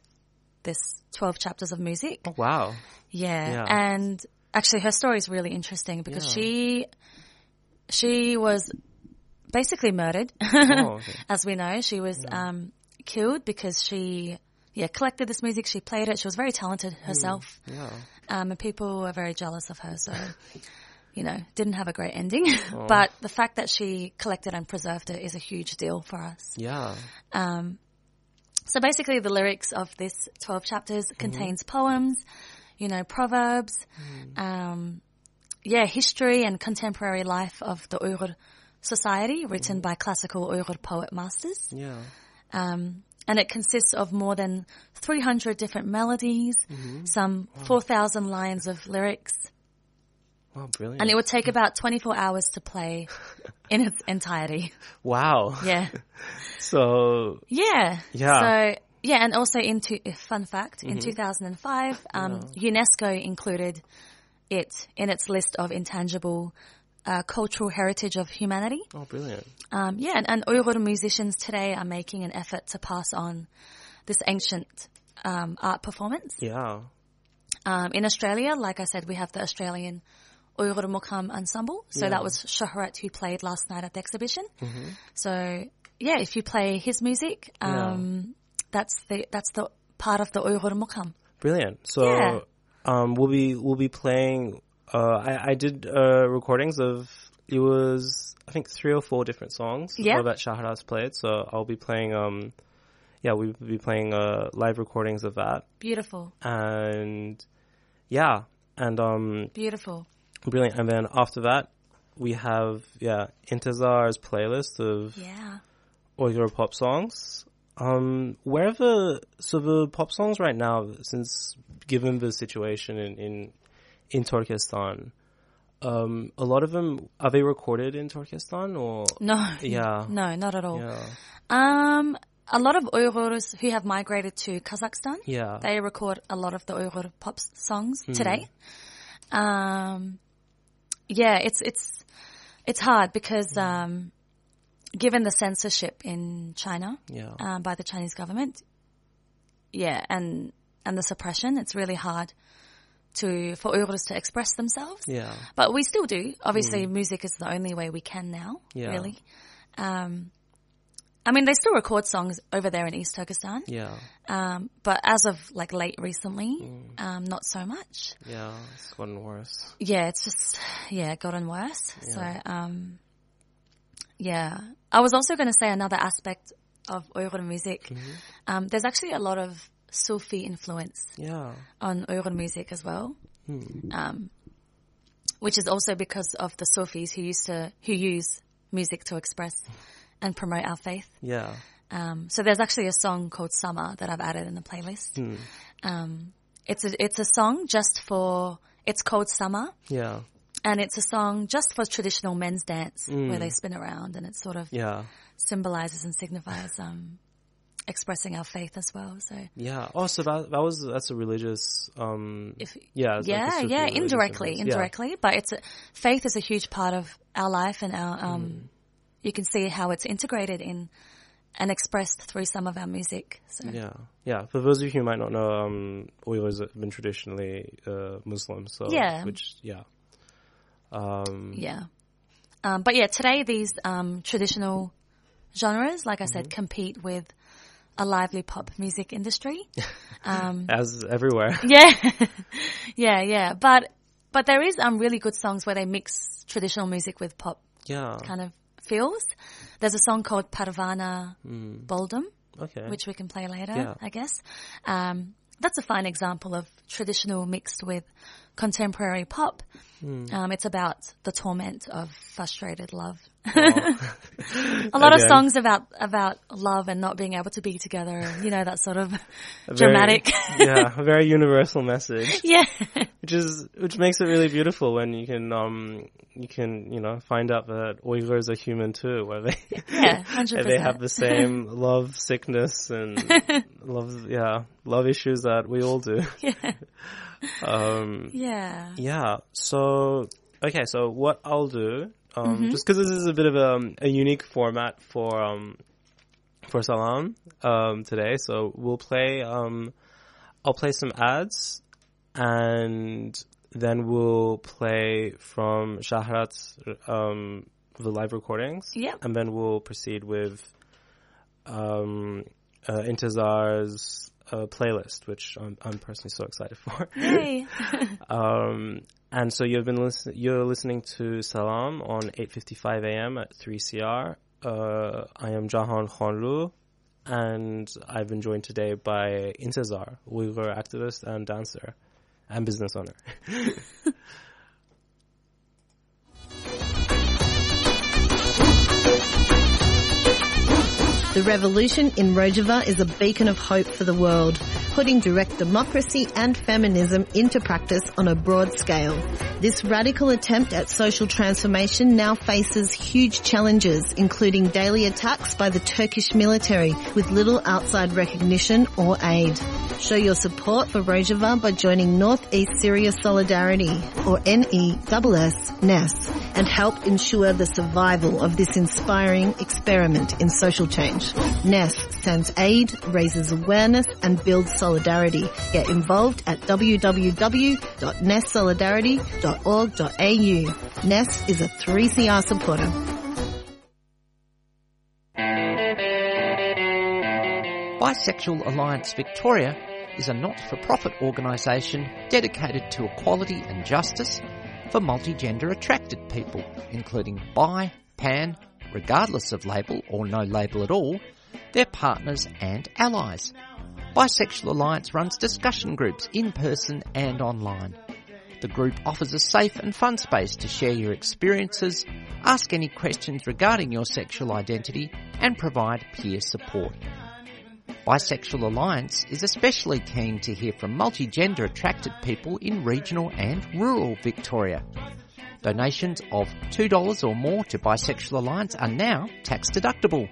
this 12 chapters of music. Oh, wow. Yeah. Yeah. And actually her story is really interesting because Yeah. she she was basically murdered. Oh, okay. As we know, she was um, killed because she yeah collected this music. She played it. She was very talented herself, Yeah. um, and people were very jealous of her. So. You know, didn't have a great ending, but the fact that she collected and preserved it is a huge deal for us. Yeah. Um, so basically, the lyrics of this 12 chapters contains poems, you know, proverbs, um, yeah, history and contemporary life of the Uyghur society written by classical Uyghur poet masters. Yeah. Um, and it consists of more than 300 different melodies, some 4,000 lines of lyrics, Wow, brilliant. and it would take about 24 hours to play in its entirety. wow. Yeah. So Yeah. Yeah. So yeah, and also in, into fun fact in 2005, um, UNESCO included it in its list of intangible uh, cultural heritage of humanity. oh, brilliant. Um, yeah, and, and Uyghur musicians today are making an effort to pass on this ancient um, art performance. Yeah. Um, in Australia, like I said, we have the Australian Uyghur Muqam Ensemble. So Yeah. that was Shohrat who played last night at the exhibition. So yeah, if you play his music, um, that's the that's the part of the Uyghur Muqam. Brilliant. So, Yeah. um, we'll be we'll be playing. Uh, I, I did uh, recordings of it was I think three or four different songs Yeah. that Shohrat played. So I'll be playing. Um, yeah, we'll be playing uh, live recordings of that, Beautiful, and yeah, and um, beautiful. brilliant. And then after that, we have yeah Intezar's playlist of Yeah. Uyghur pop songs. Um, wherever, so the pop songs right now, since given the situation in, in, in Turkestan, um, a lot of them, are they recorded in Turkestan or? No, Yeah. no, not at all. Yeah. Um, a lot of Uyghurs who have migrated to Kazakhstan, Yeah. they record a lot of the Uyghur pop songs today. Um, yeah, it's it's it's hard because um, given the censorship in China yeah. um, by the Chinese government, yeah, and and the suppression, it's really hard to for Uyghurs to express themselves. yeah. But we still do. Obviously, music is the only way we can now. Yeah. Really. Um, I mean, they still record songs over there in East Turkestan, Yeah. um, but as of like late recently, Mm. um, not so much. Yeah. It's gotten worse. Yeah, it's just yeah, gotten worse. So um, yeah, I was also going to say another aspect of Uyghur music. Mm-hmm. Um, there's actually a lot of Sufi influence Yeah. on Uyghur music as well. Hmm. Um, which is also because of the Sufis who used to, who use music to express and promote our faith. Yeah. Um, so there's actually a song called Sama that I've added in the playlist. Hmm. Um, it's a, it's a song just for, it's called Sama Yeah. and it's a song just for traditional men's dance where they spin around and it sort of Yeah. symbolizes and signifies, um, expressing our faith as well. So Yeah. Oh, so that, that was, that's a religious, um, if, yeah. it's like yeah, yeah, indirectly. Yeah. indirectly. But it's a, faith is a huge part of our life, and our um, Mm. you can see how it's integrated in and expressed through some of our music. So Yeah, yeah. For those of you who might not know, um, Uyghurs have been traditionally uh, Muslim, so Yeah. which yeah, um, yeah. Um, but yeah, today these um, traditional genres, like I Mm-hmm. said, compete with a lively pop music industry. Um, as everywhere. yeah, yeah, yeah. But but there is um really good songs where they mix traditional music with pop yeah. kind of feels. There's a song called Parvana Boldum, Okay. which we can play later, Yeah. I guess. Um, that's a fine example of traditional mixed with contemporary pop. Um, it's about the torment of frustrated love. a lot of songs about about love and not being able to be together, and, you know that sort of very- dramatic. yeah, a very universal message, yeah, which is which makes it really beautiful when you can um you can you know find out that Uyghurs are human too, where they yeah, they have the same love sickness and love yeah love issues that we all do. Yeah, Um, yeah, Yeah. So okay. So what I'll do, um, Mm-hmm. just because this is a bit of a, a unique format for um, for Salaam um, today, so we'll play. Um, I'll play some ads, and then we'll play from Shohrat's um, the live recordings. Yep. And then we'll proceed with um, uh, Intezar's uh, playlist, which I'm, I'm personally so excited for. Yay. um, and so you've been listen- you're listening to Salaam on 8:55 a.m. at 3CR. Uh, I am Jahan Khanlu, and I've been joined today by Intezar, Uyghur activist and dancer, and business owner. The revolution in Rojava is a beacon of hope for the world, putting direct democracy and feminism into practice on a broad scale. This radical attempt at social transformation now faces huge challenges, including daily attacks by the Turkish military with little outside recognition or aid. Show your support for Rojava by joining Northeast Syria Solidarity, or NESS, and help ensure the survival of this inspiring experiment in social change. NESS sends aid, raises awareness, and builds solidarity. Get involved at www.nesssolidarity.org.au. NESS is a 3CR supporter. Bisexual Alliance Victoria is a not-for-profit organisation dedicated to equality and justice for multigender attracted people, including bi, pan, regardless of label or no label at all, their partners and allies. Bisexual Alliance runs discussion groups in person and online. The group offers a safe and fun space to share your experiences, ask any questions regarding your sexual identity, and provide peer support. Bisexual Alliance is especially keen to hear from multigender attracted people in regional and rural Victoria. Donations of $2 or more to Bisexual Alliance are now tax deductible.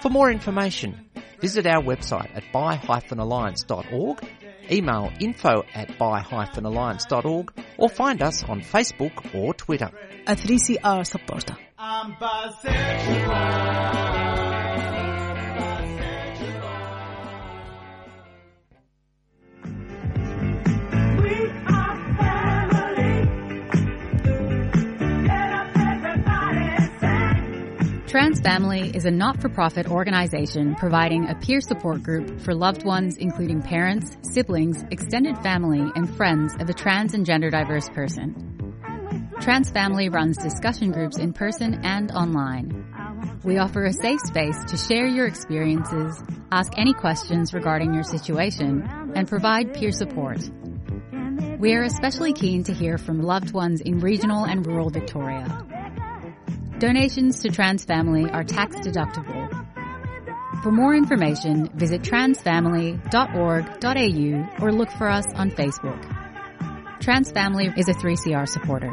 For more information, visit our website at bi-alliance.org, email info at bi-alliance.org, or find us on Facebook or Twitter. A 3CR supporter. Trans Family is a not-for-profit organization providing a peer support group for loved ones including parents, siblings, extended family, and friends of a trans and gender diverse person. Trans Family runs discussion groups in person and online. We offer a safe space to share your experiences, ask any questions regarding your situation, and provide peer support. We are especially keen to hear from loved ones in regional and rural Victoria. Donations to Trans Family are tax deductible. For more information, visit transfamily.org.au or look for us on Facebook. Trans Family is a 3CR supporter.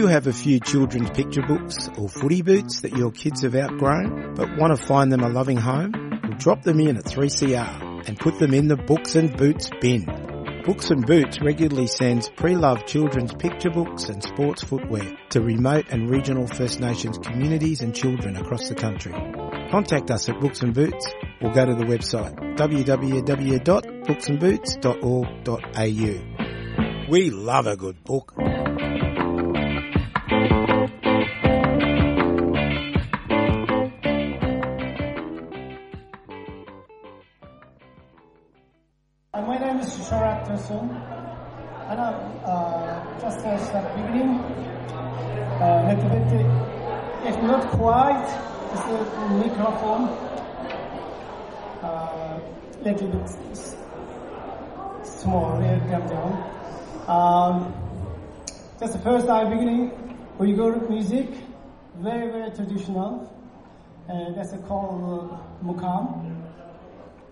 You have a few children's picture books or footy boots that your kids have outgrown but want to find them a loving home? Well, drop them in at 3CR and put them in the Books and Boots bin. Books and Boots regularly sends pre-loved children's picture books and sports footwear to remote and regional First Nations communities and children across the country. Contact us at Books and Boots or go to the website www.booksandboots.org.au. We love a good book. Just a microphone, uh, little bit small, really come down. Um, just the first time beginning, Uyghur music, very, very traditional. And that's called uh, muqam.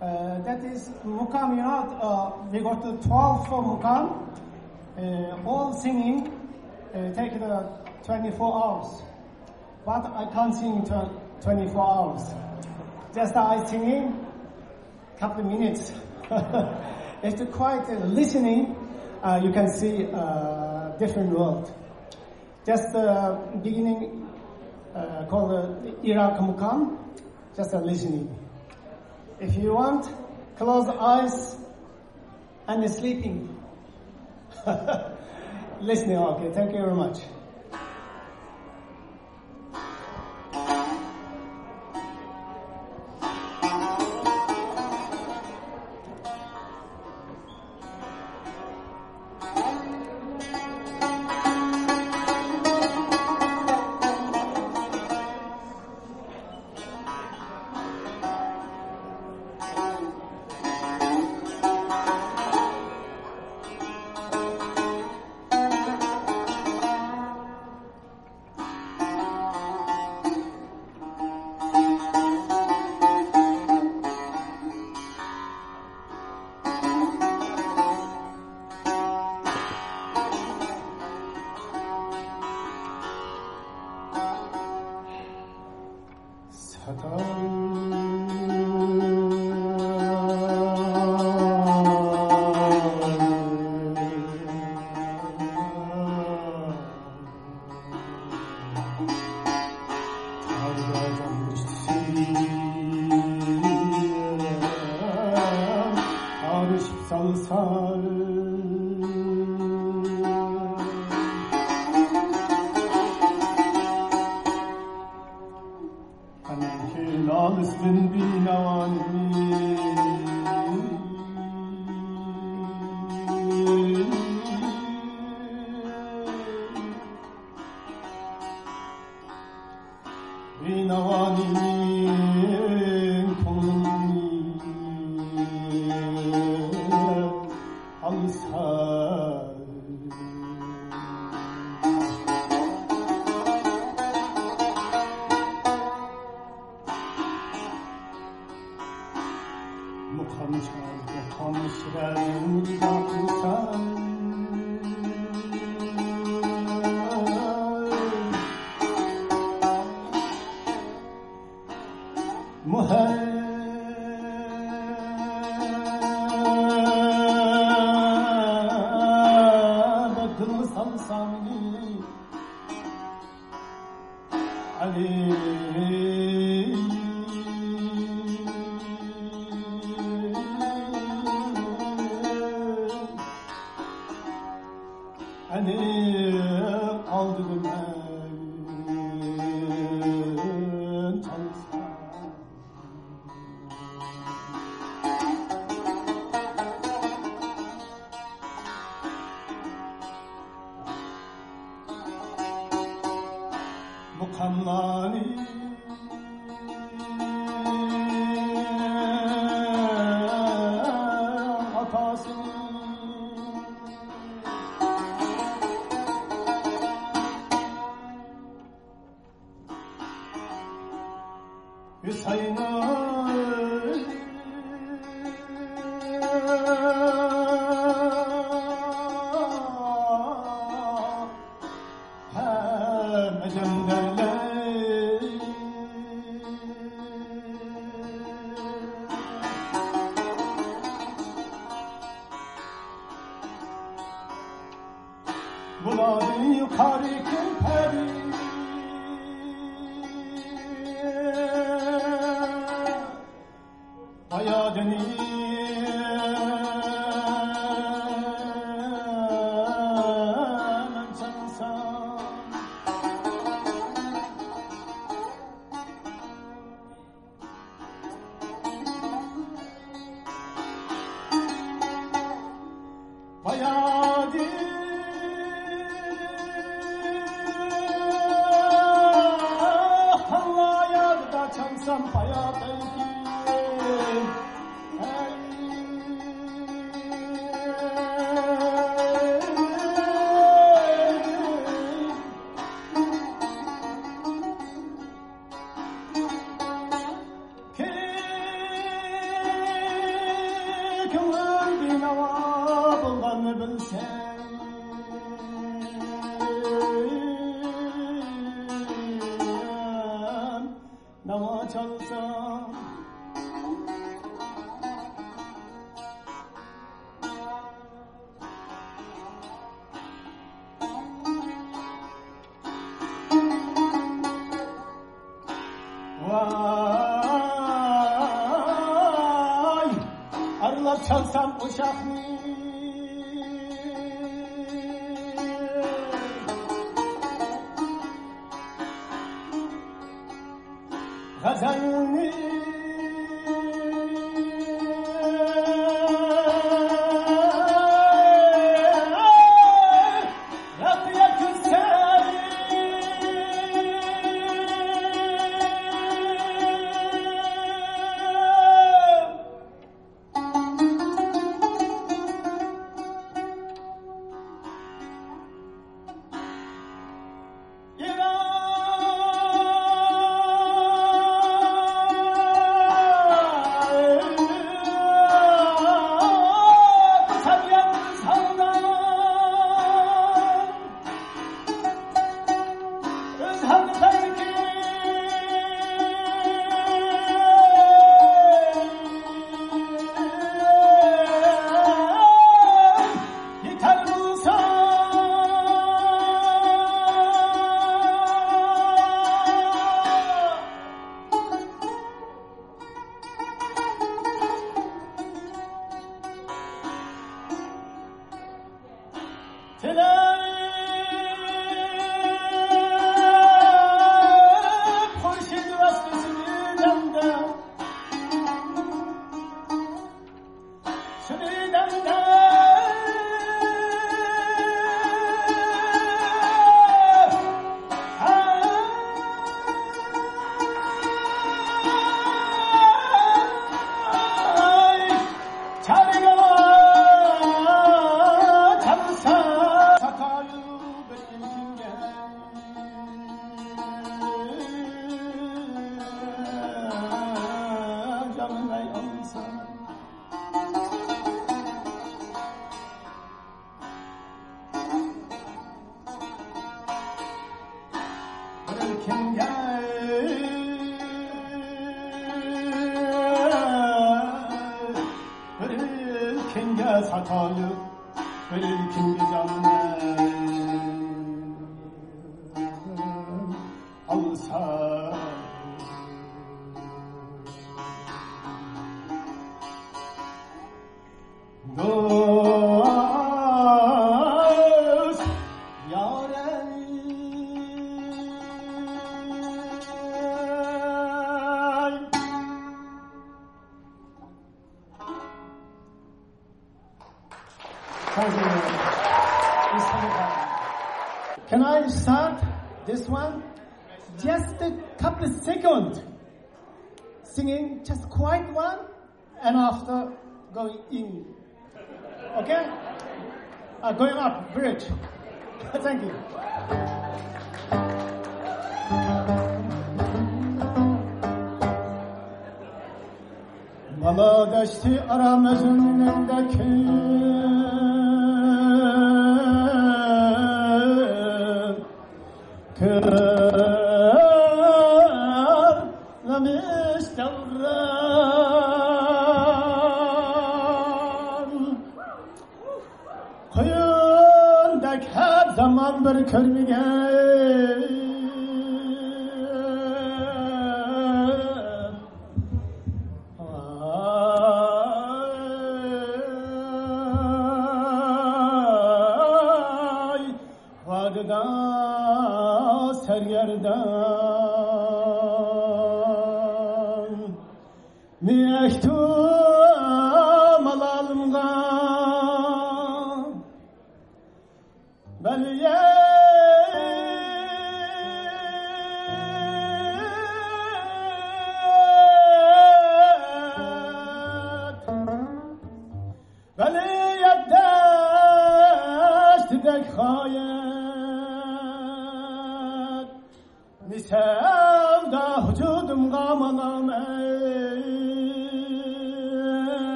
Uh, that is Muqam, you know, uh, we got the 12 for Muqam. Uh, all singing uh, take the 24 hours. But I can't sing tw- 24 hours. Just I singing couple of minutes. quite uh, listening, uh, you can see uh, different world. just the beginning uh, called uh, Iraq Muqam, just a listening. If you want, close eyes and sleeping. listening, okay, thank you very much.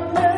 love.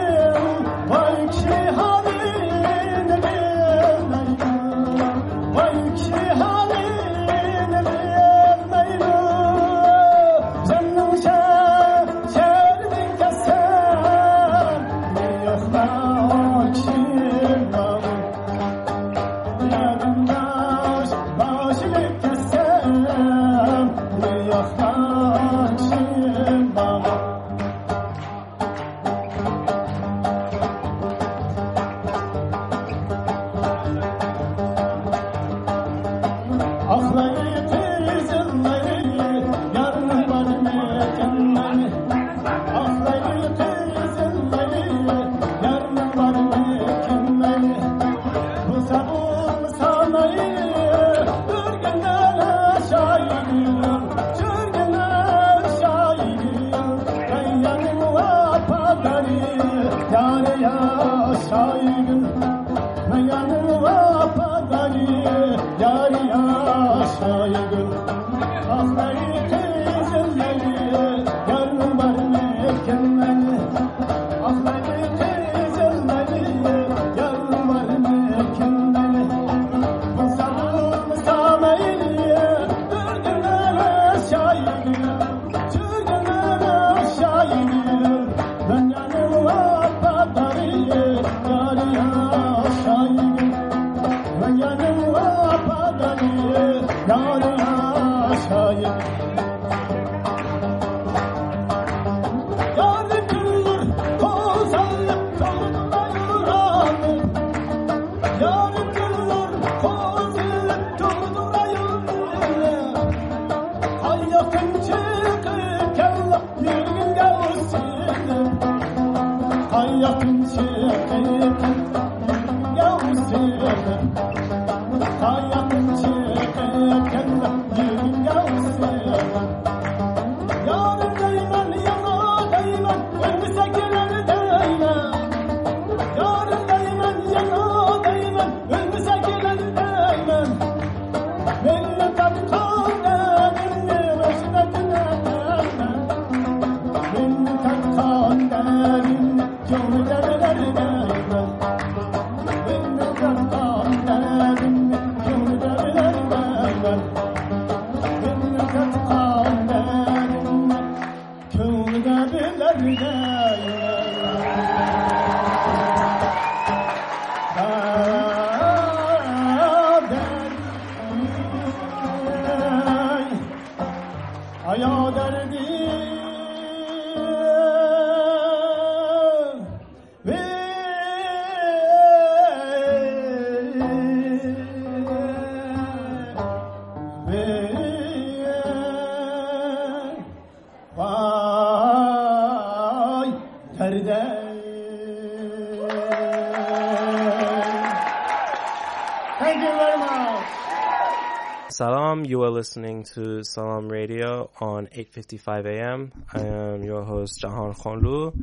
Salaam, you are listening to Salaam Radio on 8.55 AM. I am your host, Jahan Khonlu,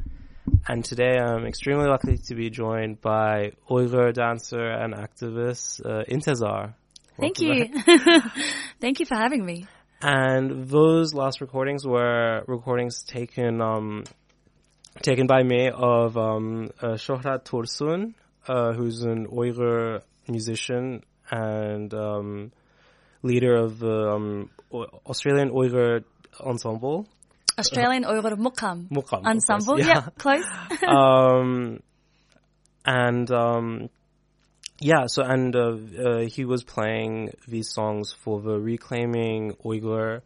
And today I'm extremely lucky to be joined by Uyghur dancer and activist uh, Intezar. Thank you. Thank you for having me. And those last recordings were recordings taken um, taken by me of um, uh, Shohrat Tursun, uh, who's an Uyghur musician and um, leader of the um, Australian Uyghur Ensemble. Australian Uyghur Muqam Muqam, Ensemble. course, Yeah, yeah. close. um, and um, yeah, so and uh, uh, he was playing these songs for the Reclaiming Uyghur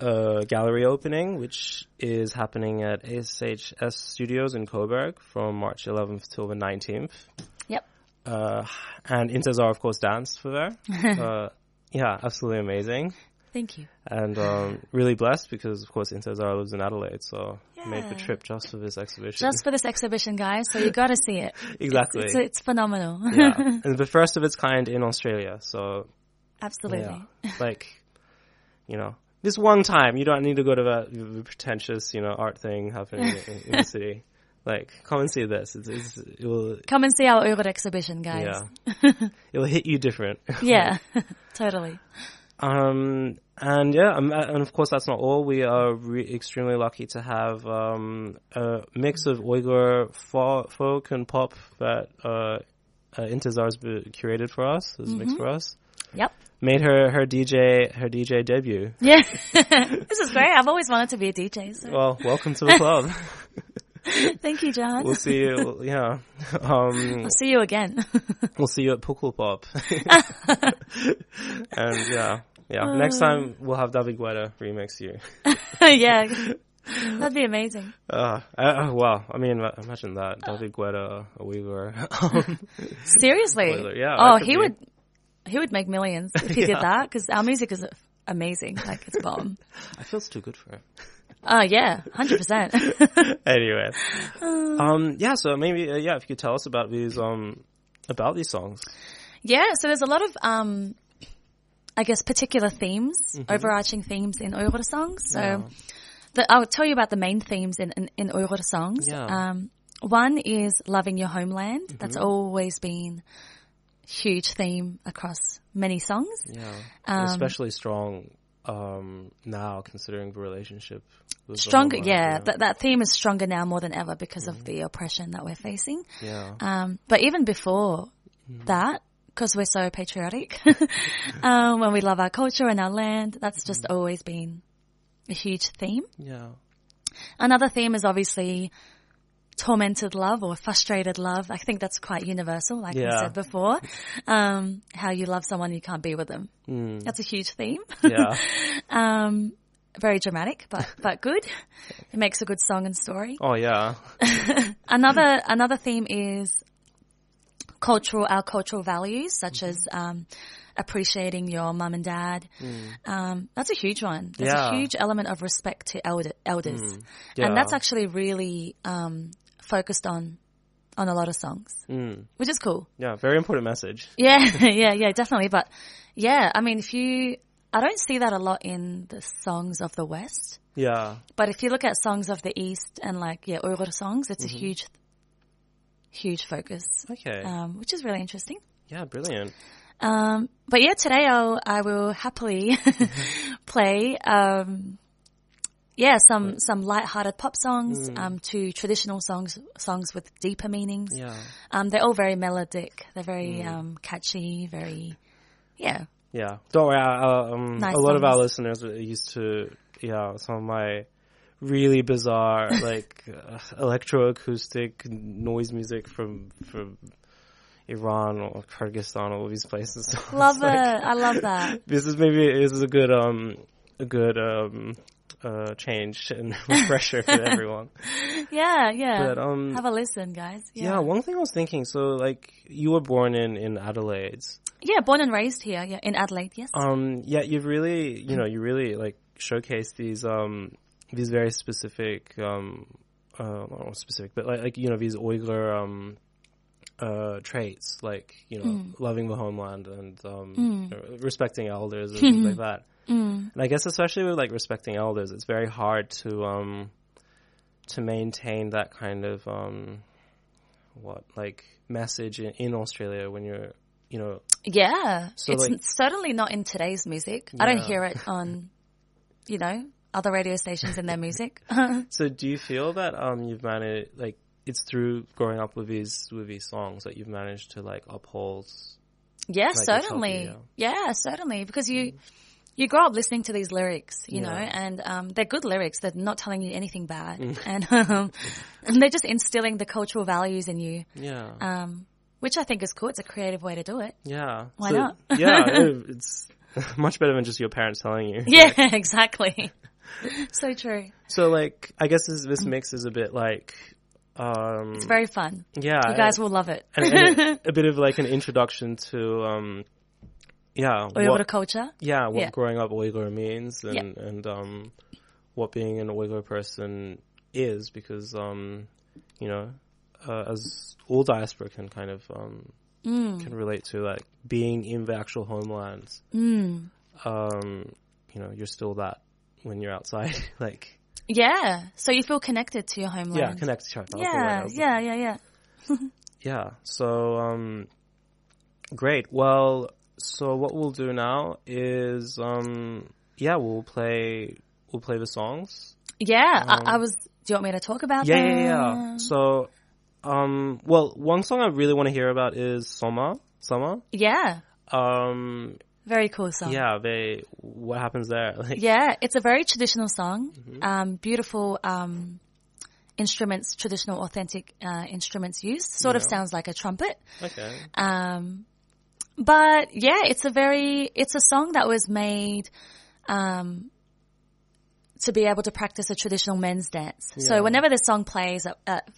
uh, gallery opening, which is happening at SHS Studios in Coburg from March 11th till the 19th. yep. Uh, and Intezar, of course, danced for there. uh, yeah, absolutely amazing. Thank you. And um, really blessed because, of course, Intezar lives in Adelaide, so made the trip just for this exhibition. Just for this exhibition, guys. So you got to see it. exactly. It's, it's phenomenal. yeah, and the first of its kind in Australia. So Absolutely. yeah, like you know, this one time you don't need to go to that the pretentious you know art thing happening in, in the city. Like, come and see this. It's, it's, it will, Come and see our Uyghur exhibition, guys. yeah, it will hit you different. Yeah, totally. Um, and yeah, um, and of course that's not all. We are re- extremely lucky to have um, a mix of Uyghur fo- folk and pop that uh, uh, Intezar's be- curated for us, is mixed for us. Yep. Made her her DJ her DJ debut. Yeah. this is great. I've always wanted to be a DJ. So. Well, welcome to the club. Thank you, John. we'll see you. Yeah, um, I'll see you again. we'll see you at Pukul Pop. and yeah, yeah. Next time we'll have David Guetta remix you. yeah. That'd be amazing. Uh, uh, wow. I mean, uh, imagine that. David Guetta, a Uyghur. Um, Seriously. Spoiler, yeah, Oh, he be. would, he would make millions if he did that because our music is amazing. Like it's bomb. I feel it's too good for him. Oh yeah, hundred percent. anyway, um, yeah. So maybe, uh, yeah, if you could tell us about these, um, about these songs. Yeah, so there's a lot of, um, I guess, particular themes, overarching themes in Uyghur songs. So Yeah. the, I'll tell you about the main themes in, in, in songs. Yeah. Um, one is loving your homeland. That's always been huge theme across many songs. Yeah. Um, Especially strong um, now, considering the relationship. Stronger, homeland, yeah, That that theme is stronger now more than ever because Mm-hmm. of the oppression that we're facing. yeah. Um, but even before Mm-hmm. that, because we're so patriotic, um, when we love our culture and our land, that's just Mm-hmm. always been a huge theme. Yeah. Another theme is obviously tormented love or frustrated love. I think that's quite universal, like we said before. Um, how you love someone you can't be with them. Mm. That's a huge theme. Yeah. um, very dramatic, but but good. It makes a good song and story. oh, yeah. Another another theme is cultural our cultural values, such Mm-hmm. as um, appreciating your mum and dad. Um, that's a huge one. There's Mm. Yeah. a huge element of respect to elder, elders, Yeah. and that's actually really um, focused on on a lot of songs, Mm. which is cool. Yeah. Very important message. Yeah, yeah, yeah, definitely. But yeah, I mean, if you, I don't see that a lot in the songs of the West. Yeah. But if you look at songs of the East and like, yeah, Uyghur songs, it's Mm-hmm. a huge, huge focus, Okay. um, which is really interesting. yeah. Brilliant. Um, but yeah, today I'll, I will happily play, um, yeah, some, some light-hearted pop songs, um, to traditional songs, songs with deeper meanings. Mm. Yeah. Um, they're all very melodic. They're very, Mm. um, catchy, very, yeah. Yeah. Don't worry. I, um, Nice a lot of our listeners are used to, yeah, some of my really bizarre, like, uh, electroacoustic noise music from, from Iran or Kyrgyzstan, all these places. So Love it. like- I love that. this is maybe this is a good um a good um uh change and refresher for everyone. Yeah, yeah. But um Have a listen, guys. yeah. Yeah. one thing I was thinking, so like you were born in in Adelaide. Yeah, born and raised here, yeah, in Adelaide, yes. Um yeah, you've really you know, you really like showcase these um these very specific um uh not specific, but like like you know, these Uyghur um uh traits like, you know, Mm. loving the homeland and um you know, respecting elders and things like that. Mm. And I guess especially with like respecting elders, it's very hard to um to maintain that kind of um what like message in, in Australia when you're you know Yeah. So, it's like- certainly not in today's music. I don't hear it on, you know, other radio stations in their music. so do you feel that um you've managed like it's through growing up with these with these songs that you've managed to like uphold yeah, Like certainly. yeah. Yeah. certainly. Because you, you grow up listening to these lyrics, you Yeah. know, and um, they're good lyrics. They're not telling you anything bad. Mm. And, um, and they're just instilling the cultural values in you, yeah um, which I think is cool. It's a creative way to do it. yeah why So- not? yeah it- it's much better than just your parents telling you Yeah, exactly. so true. so like I guess this, this mix is a bit like um It's very fun. yeah You guys will love it. and, and a, a bit of like an introduction to um yeah Uyghur what, culture. yeah what Yeah. growing up Uyghur means and Yeah. and um what being an Uyghur person is because um you know uh, as all diaspora can kind of um Mm. can relate to like being in the actual homeland Mm. um you know you're still that when you're outside like Yeah. So you feel connected to your homeland. yeah connect to word I Yeah, yeah, yeah, yeah. Yeah. So, um, great. Well, so what we'll do now is, um, yeah, we'll play, we'll play the songs. Yeah, I, I was. Do you want me to talk about Um, Yeah, them? yeah, yeah. So, um, well, one song I really want to hear about is Sama. Sama. Yeah. Um, Very cool song. yeah, they, what happens there? Like, Yeah, it's a very traditional song. Mm-hmm. Um, beautiful um, instruments, traditional, authentic uh, instruments used. Sort of sounds like a trumpet. okay. Um, but yeah, it's a very, it's a song that was made, um, to be able to practice a traditional men's dance. Yeah. So whenever this song plays at, at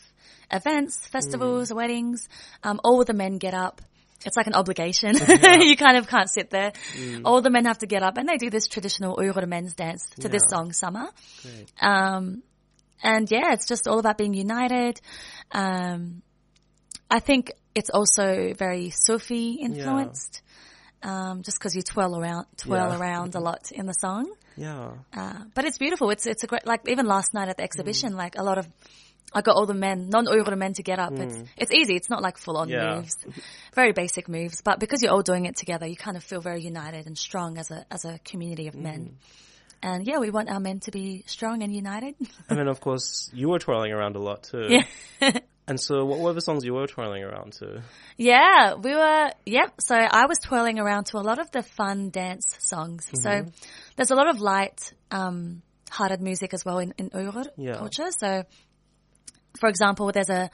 events, festivals, weddings, um, all the men get up. It's like an obligation. you kind of can't sit there. All the men have to get up and they do this traditional Uyghur men's dance to this song, Sama. Um, and yeah, it's just all about being united. Um, I think it's also very Sufi influenced. Um, just because you twirl around, twirl Yeah. around a lot in the song. Yeah. Uh, but it's beautiful. It's, it's a great, like even last night at the exhibition, like a lot of I got all the men, non-Uyghur men to get up. It's, hmm. it's easy. It's not like full on Yeah. moves. Very basic moves. But because you're all doing it together, you kind of feel very united and strong as a, as a community of men. Hmm. And yeah, we want our men to be strong and united. And then, of course, you were twirling around a lot too. yeah. And so, what were the songs you were twirling around to? Yeah, we were, yep. So I was twirling around to a lot of the fun dance songs. So mm-hmm. there's a lot of light, um, hearted music as well in, in Uyghur Yeah. culture. So, for example, there's a,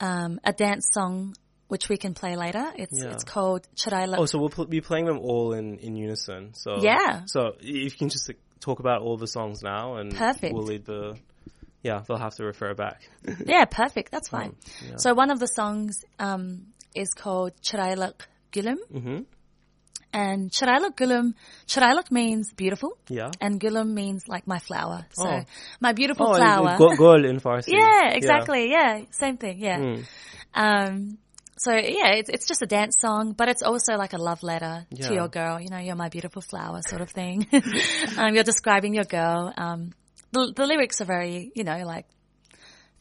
um, a dance song which we can play later. It's, Yeah. it's called Chiraila. Oh, so we'll pl- be playing them all in, in unison. So Yeah. So if you can just like, talk about all the songs now, and Perfect. we'll lead the. Yeah, they'll have to refer back. Yeah, perfect. That's fine. yeah. So one of the songs um, is called Chirailak Gulum. Mhm. And Chirailak Gulum, Chirailak means beautiful. Yeah. And Gulum means like my flower. So Oh. my beautiful Oh, flower. Go- Gol in Farsi. yeah, exactly. Yeah. same thing. Yeah. Mm. Um, so yeah, it's it's just a dance song, but it's also like a love letter Yeah. to your girl. You know, you're my beautiful flower, sort of thing. um, you're describing your girl. Um, the the lyrics are very, you know, like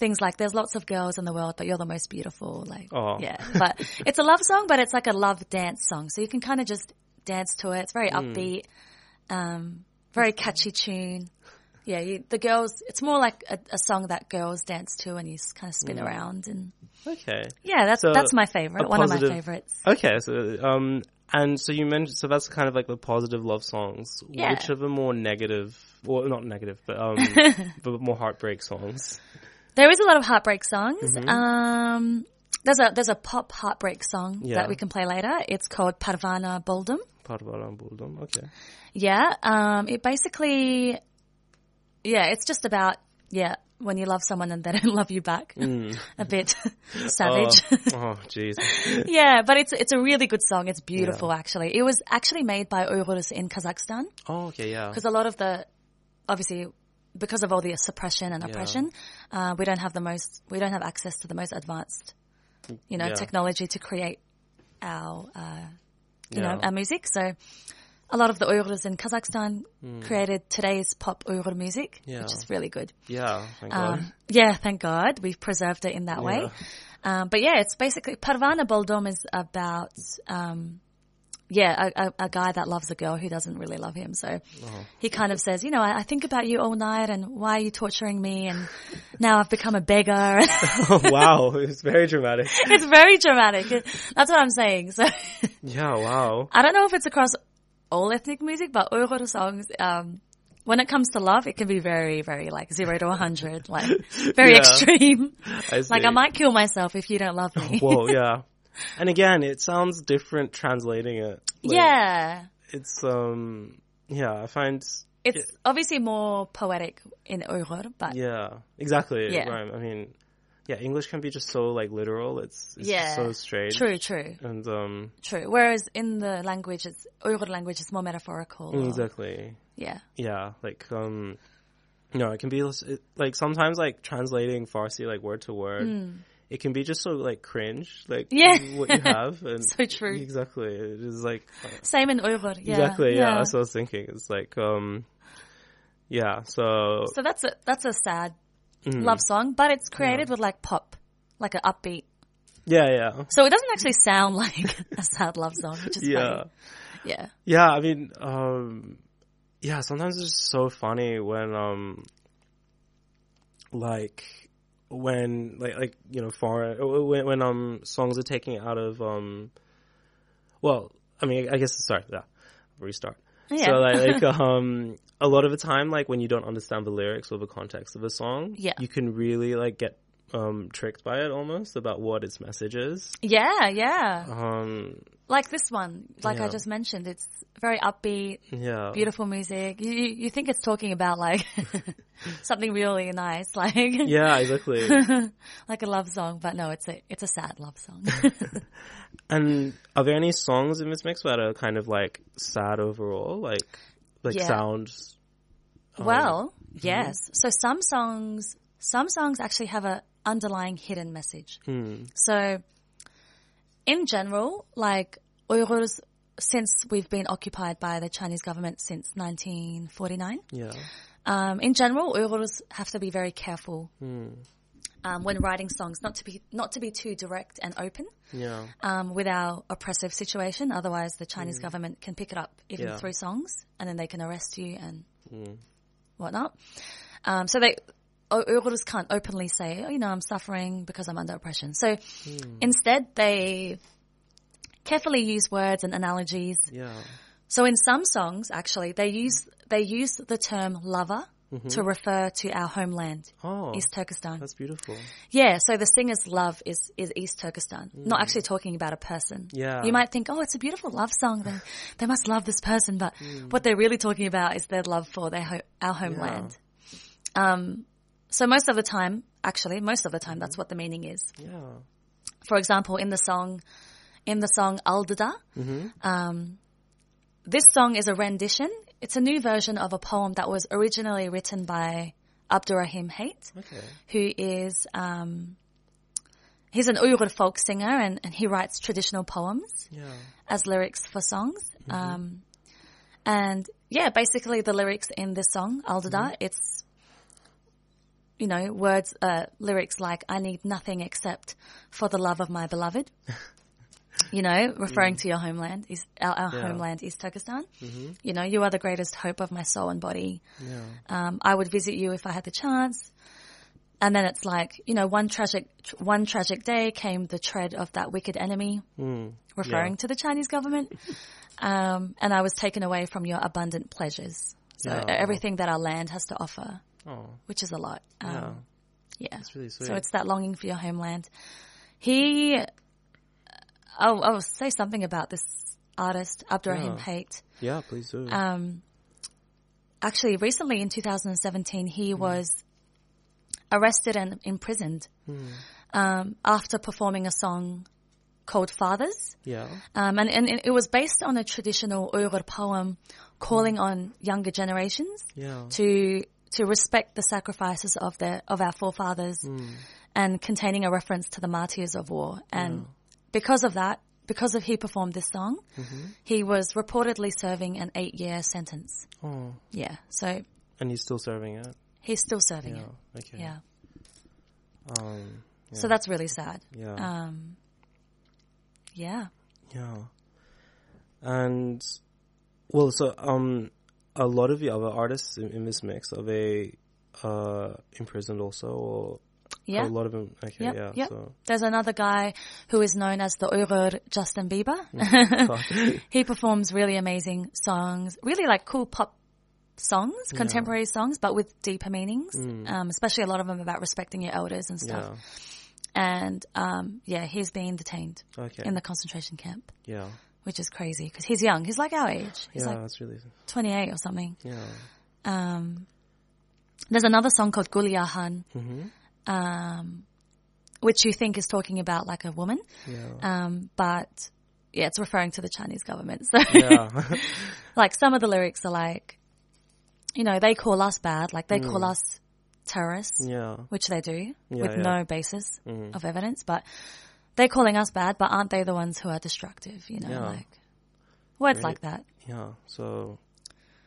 things like there's lots of girls in the world, but you're the most beautiful. Like, Oh. yeah, but it's a love song, but it's like a love dance song, so you can kind of just dance to it. It's very upbeat, um, very catchy tune. Yeah, you, the girls. It's more like a, a song that girls dance to, and you kind of spin around and. Okay. Yeah, that's So, that's my favorite. One of my favorites. Okay. So um, and so you mentioned so that's kind of like the positive love songs. Yeah. Which are the more negative? Well, not negative, but um, the more heartbreak songs. There is a lot of heartbreak songs. Mm-hmm. Um, there's a there's a pop heartbreak song Yeah. that we can play later. It's called Parvana Buldum. Parvaram Buldum. Okay. Yeah. Um, it basically, yeah, it's just about yeah when you love someone and they don't love you back. a bit savage. Oh, oh, jeez. yeah, but it's it's a really good song. It's beautiful actually. It was actually made by Uyghurs in Kazakhstan. Oh, okay, yeah. because a lot of the obviously because of all the suppression and Yeah. oppression, uh, we don't have the most we don't have access to the most advanced you know Yeah. technology to create our uh, you know our music. So a lot of the Uyghurs in Kazakhstan created today's pop Uyghur music. Yeah. which is really good. Yeah, thank God. Um, yeah, thank God we've preserved it in that way. Um, but yeah, it's basically Parvana Boldom is about um, yeah a, a, a guy that loves a girl who doesn't really love him. So Oh. he kind of says, you know, I, I think about you all night, and why are you torturing me? And now I've become a beggar. oh, wow, it's very dramatic. it's very dramatic. That's what I'm saying. So Yeah, wow. I don't know if it's across all ethnic music, but Uyghur songs. Um, when it comes to love, it can be very, very like zero to a hundred, like very Yeah. extreme. I Like. I might kill myself if you don't love me. Whoa, yeah. And again, it sounds different translating it. Like, yeah. It's, um, yeah, I find, It's obviously more poetic in Uyghur, but yeah, exactly. Yeah. Right. I mean, yeah, English can be just so, like, literal. It's, it's yeah. so straight. True, true, And, um, true. Whereas in the language, it's Uyghur language is more metaphorical. or- exactly. Yeah. Yeah, like, um, no, it can be, it, like, sometimes, like, translating Farsi, like, word to word, it can be just so, like, cringe, like. Yeah. what you have. And So true. Exactly. It is, like, uh, Same in Uyghur. Yeah. Exactly. Yeah. That's what I was thinking. It's like, um, yeah. So, So that's a that's a sad mm, love song, but it's created with like pop, like an upbeat. yeah, yeah, So it doesn't actually sound like a sad love song, which is yeah, funny. Yeah. yeah. I mean, um, yeah. Sometimes it's just so funny when, um, like, when like like you know foreign when when um songs are taken out of um, well, I mean, I guess sorry, yeah, restart. Yeah. So like, like um, a lot of the time, like when you don't understand the lyrics or the context of a song, Yeah. you can really like get um tricked by it almost about what its message is. Yeah, yeah. Um, Like this one, like I just mentioned, it's very upbeat, yeah, beautiful music. You you think it's talking about like something really nice, like yeah, exactly. like a love song, but no, it's a it's a sad love song. and are there any songs in this mix that are kind of like sad overall, like like Yeah. sounds? well, yes. So some songs some songs actually have a underlying hidden message. Hmm. So in general, like Uyghurs since we've been occupied by the Chinese government since 1949, Yeah, um, in general, Uyghurs have to be very careful um, when writing songs, not to be not to be too direct and open Yeah. um, with our oppressive situation. Otherwise, the Chinese government can pick it up even Yeah. through songs, and then they can arrest you and Mm. whatnot. Um, so they Uyghurs can't openly say, oh, you know, I'm suffering because I'm under oppression. So hmm. instead, they carefully use words and analogies. Yeah. So in some songs, actually, they use they use the term lover mm-hmm. to refer to our homeland, Oh, East Turkestan. that's beautiful. Yeah, so the singer's love is, is East Turkestan, not mm. actually talking about a person. Yeah. You might think, oh, it's a beautiful love song. They, they must love this person, but mm. what they're really talking about is their love for their ho- our homeland. Um, so most of the time, actually, most of the time, that's what the meaning is. Yeah. For example, in the song, in the song Aldada, um, this song is a rendition. It's a new version of a poem that was originally written by Abdurrahim Hait Okay. who is um, he's an Uyghur folk singer and, and he writes traditional poems Yeah. as lyrics for songs. Um, and yeah, basically the lyrics in this song, Aldada, it's you know words, uh, lyrics like "I need nothing except for the love of my beloved." you know, referring to your homeland, is our, our Yeah. homeland is Turkestan. You know, you are the greatest hope of my soul and body. Yeah. Um, I would visit you if I had the chance. And then it's like, you know, one tragic, one tragic day came the tread of that wicked enemy, Mm. referring Yeah. to the Chinese government. Um, and I was taken away from your abundant pleasures. So Yeah. everything that our land has to offer, Oh, which is a lot. Um, yeah. really. So it's that longing for your homeland. He, I'll, I'll say something about this artist, Abdurrahim Yeah. Hait. yeah, please do. Um, actually, recently in 2017, Hmm. he was arrested and imprisoned Hmm. um, after performing a song called Fathers. yeah. Um, and, and it was based on a traditional Uyghur poem calling on younger generations Yeah. to to respect the sacrifices of their of our forefathers Hmm. and containing a reference to the martyrs of war. And because of that, because of he performed this song, Mm-hmm. he was reportedly serving an eight year sentence. Oh, Yeah. So and he's still serving it. he's still serving Yeah. it. Okay. Yeah. Um. So that's really sad. Yeah. Um, yeah. Yeah. And well, so um, a lot of the other artists in, in this mix are they uh imprisoned also, or Yeah. a lot of them? Okay, Yep, yeah. yep. So There's another guy who is known as the Uyghur Justin Bieber. he performs really amazing songs, really like cool pop songs, contemporary songs, but with deeper meanings. Um, especially a lot of them about respecting your elders and stuff. yeah. And um, yeah, he's being detained Okay. in the concentration camp, yeah. Which is crazy because he's young. He's like our age. He's yeah. like that's really 28 or something. yeah. Um, there's another song called Guliahan, Mm-hmm. um, which you think is talking about like a woman, Yeah. um, but yeah, it's referring to the Chinese government. So, yeah. like some of the lyrics are like, you know, they call us bad, like they Mm. call us terrorists, yeah. which they do Yeah, with no basis Mhm. of evidence, but they're calling us bad, but aren't they the ones who are destructive? You know, Yeah. like words like that. Yeah. So,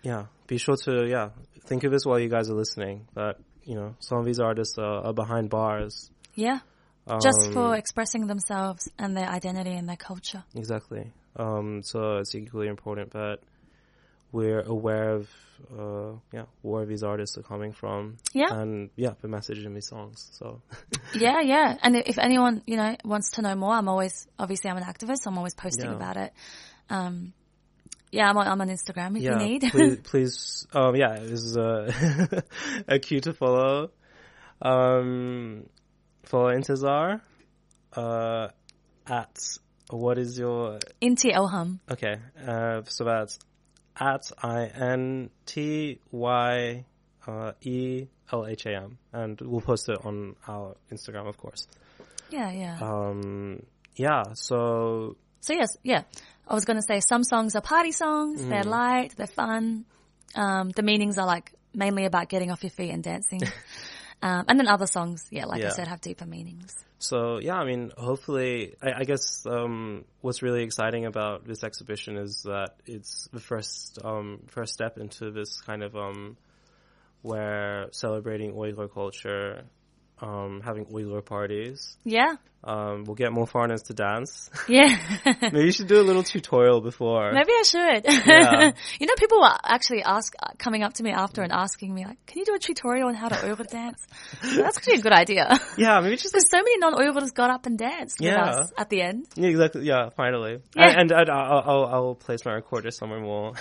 yeah, be sure to yeah think of this while you guys are listening. That you know some of these artists are, are behind bars. Yeah. Just Um, for expressing themselves and their identity and their culture. exactly. Um, so it's equally important that we're aware of uh, yeah where these artists are coming from. Yeah. And yeah, the message in these songs. So Yeah, yeah. And if anyone, you know, wants to know more, I'm always, obviously I'm an activist, so I'm always posting Yeah. about it. Um, yeah, I'm on, I'm on Instagram if yeah, you need. please, please, um, yeah, it was uh, a cue to follow. Um, follow Intezar, uh, at what is your Intyelham. okay? Uh, so that's at i n t y uh, e l h a m, and we'll post it on our Instagram, of course. Yeah, yeah. Um, yeah, so so yes, yeah. I was going to say some songs are party songs. Mm. They're light, they're fun. Um, the meanings are like mainly about getting off your feet and dancing. um, and then other songs, yeah, like I said, have deeper meanings. So yeah, I mean, hopefully, I, I guess um, what's really exciting about this exhibition is that it's the first um, first step into this kind of um, where celebrating Uyghur culture um, having Uyghur parties. Yeah. Um, we'll get more foreigners to dance. Yeah. Maybe you should do a little tutorial before. Maybe I should. Yeah. you know, people are actually ask coming up to me after and asking me like, "Can you do a tutorial on how to Uyghur dance?" That's actually a good idea. Yeah, maybe just Because so many non-Uyghurs got up and danced Yeah. with us at the end. Yeah, exactly. Yeah, finally. Yeah. And, and, I'll, I'll, I'll place my recorder somewhere more.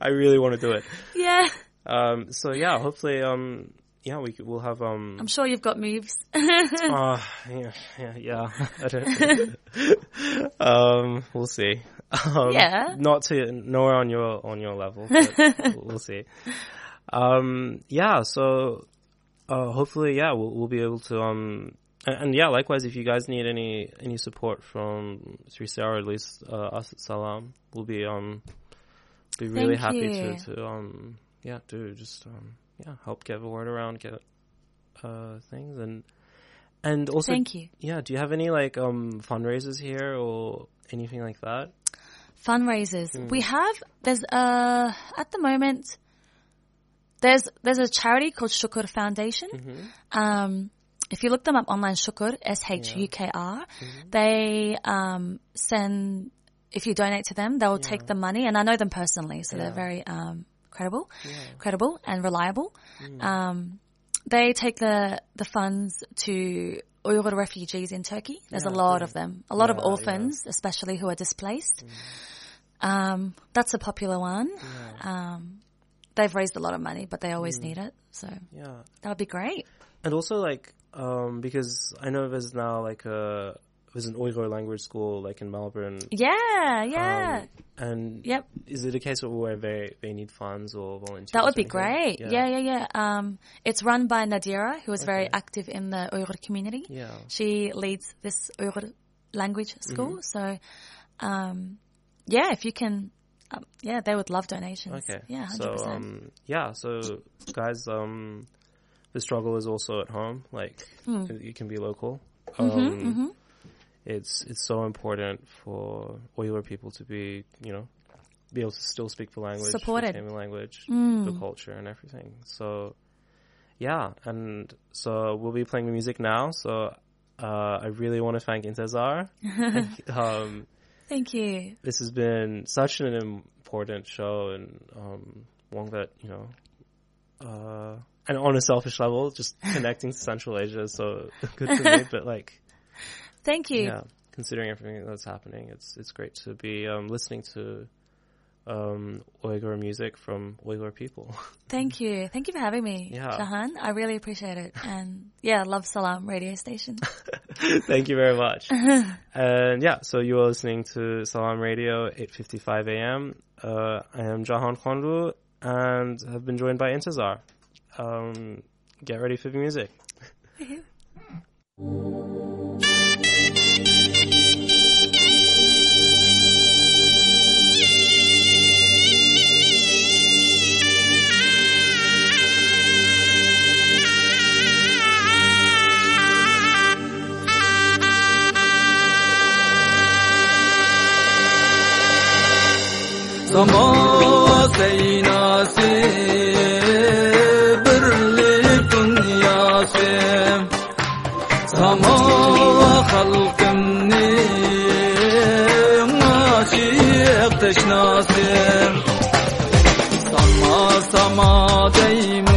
I really want to do it. Yeah. Um, so yeah, hopefully, um, yeah, we we'll have um. I'm sure you've got moves. uh, yeah, yeah, yeah. I don't, um, we'll see. Um, Yeah. Not to nowhere on your on your level, we'll- see. Um, yeah. So, uh, hopefully, yeah, we'll we'll be able to um. And, and yeah, likewise, if you guys need any any support from 3CR, or at least uh, us at Salaam, we'll be um be really Thank happy you. to to um yeah do just um yeah help get the word around, get uh things and and also Thank you. yeah. Do you have any like um fundraisers here or anything like that? Fundraisers. Hmm. We have there's uh at the moment there's there's a charity called Shukur Foundation. Mm-hmm. Um, if you look them up online, Shukur S H U K R, Mm-hmm. they um, send. If you donate to them, they'll take the money, and I know them personally, so they're very um, credible, credible and reliable. Mm. Um, they take the the funds to Uyghur refugees in Turkey. There's a lot of them, a lot of Yeah, yeah. orphans, especially who are displaced. Um, that's a popular one. Um, they've raised a lot of money, but they always Mm. need it, so Yeah. that would be great. And also like um because I know there's now like a there's an Uyghur language school like in Melbourne. Yeah, yeah. Um, and Yep. is it a case where they they need funds or volunteers? That would be great. Yeah, yeah, yeah. Um, it's run by Nadira, who is very active in the Uyghur community. Yeah. She leads this Uyghur language school. Mm-hmm. So, um, yeah, if you can, um, yeah, they would love donations. Okay. Yeah, So 100%. um yeah, so guys um the struggle is also at home. Like Hmm. it, it can be local. Mm-hmm, Um it's it's so important for Uyghur people to be, you know, be able to still speak the language, Supported. the language, Mm. the culture and everything. So yeah, and so we'll be playing the music now. So uh, I really want to thank Intezar. um, Thank you. this has been such an important show and um, one that you know, uh, and on a selfish level, just connecting to Central Asia is so good to me. But like, Thank you. yeah, considering everything that's happening, it's it's great to be um, listening to um, Uyghur music from Uyghur people. Thank you. Thank you for having me, Yeah. Shahan. I really appreciate it. And yeah, love Salaam radio station. Thank you very much. and yeah, so you are listening to Salaam Radio, 8:55 a.m. Uh, I am Jahan Khanru and have been joined by Intezar. Um, get ready for the music. Zaman seynası birlik dünyası. Sama halkımni aşık teşnası Sama sama deymu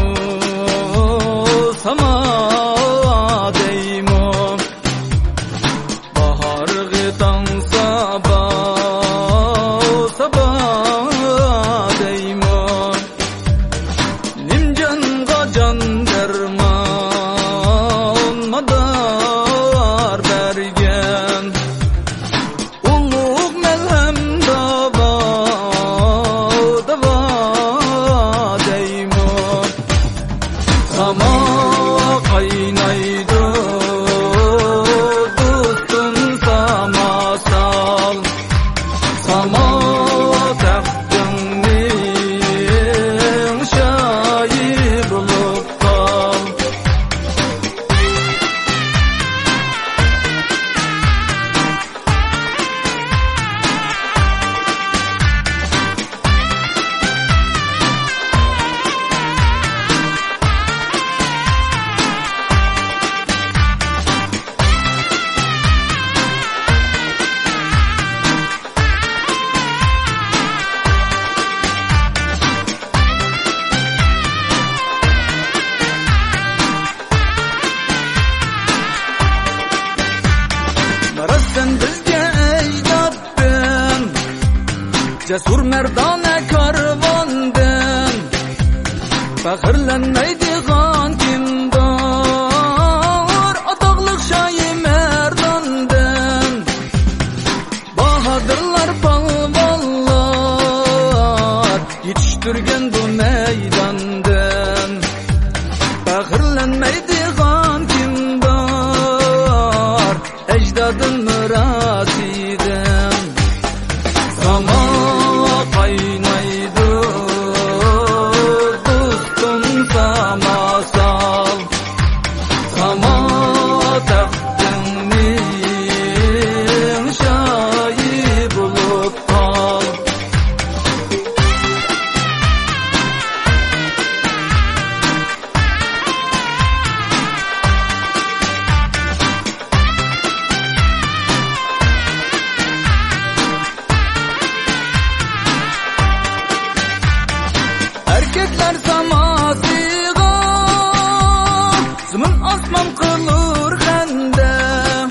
qilur hamdam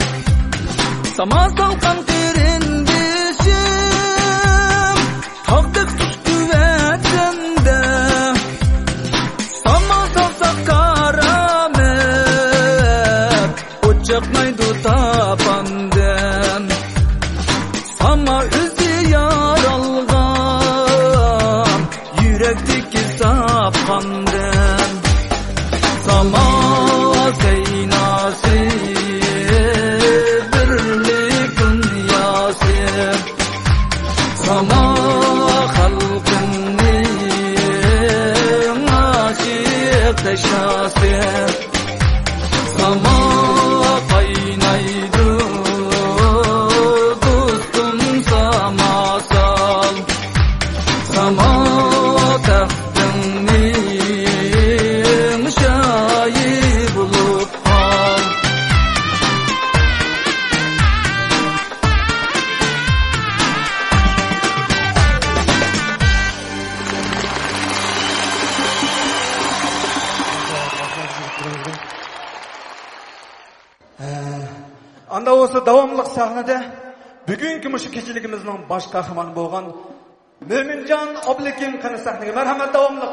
samon salqin bosh qahramon bo'lgan mo'minjon oblekin qani sahnaga marhamat davomli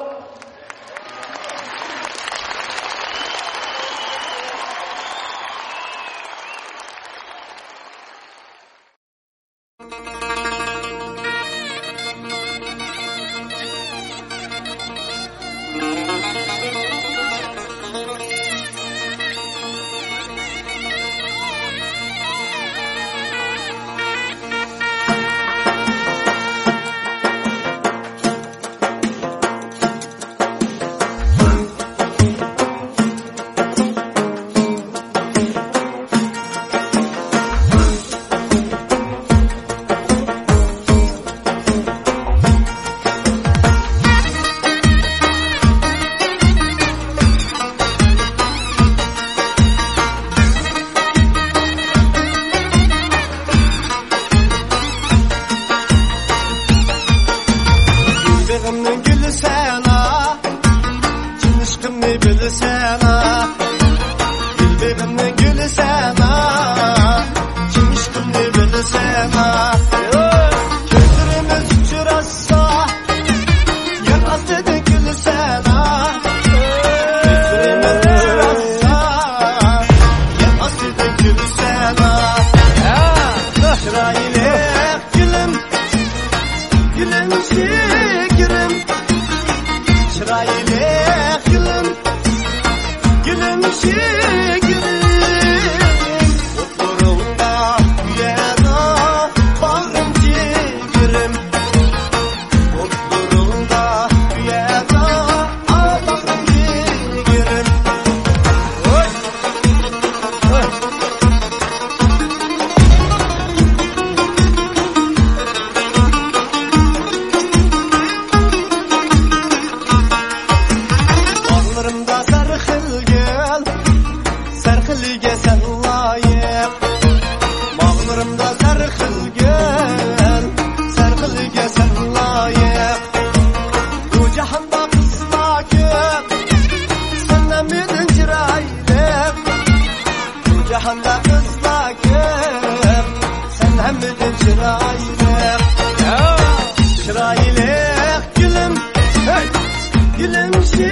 Ilang.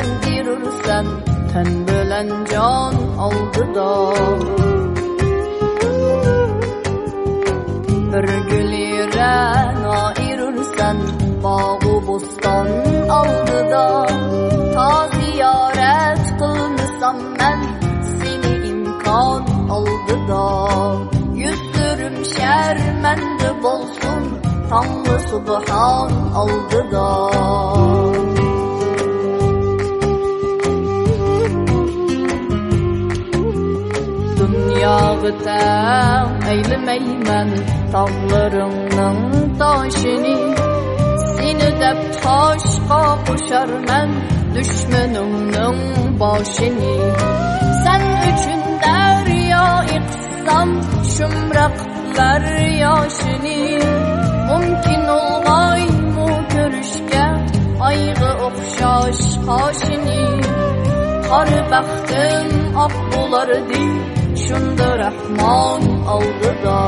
dillendirirsen Ten bölen can aldı da. Bir gülüre nairirsen Bağı bostan aldı da. Ta ziyaret kılmışsam ben Seni imkan aldı da. Yüzürüm şermendi bolsun Tanrı Subhan aldı da. bıtan eylemeymen Tağlarımdan taşını. Seni de taşqa qoşar mən Düşmənimnin başını. Sən üçün dərya iqsam Şümrəqlər yaşını. Mümkün olmay mu görüşkə Ayğı oxşaş qaşını Qar bəxtim aq ah, bulardı ucunda Rahman al rıza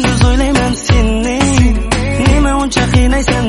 endi so'ylayman seni nima uncha qiynaysan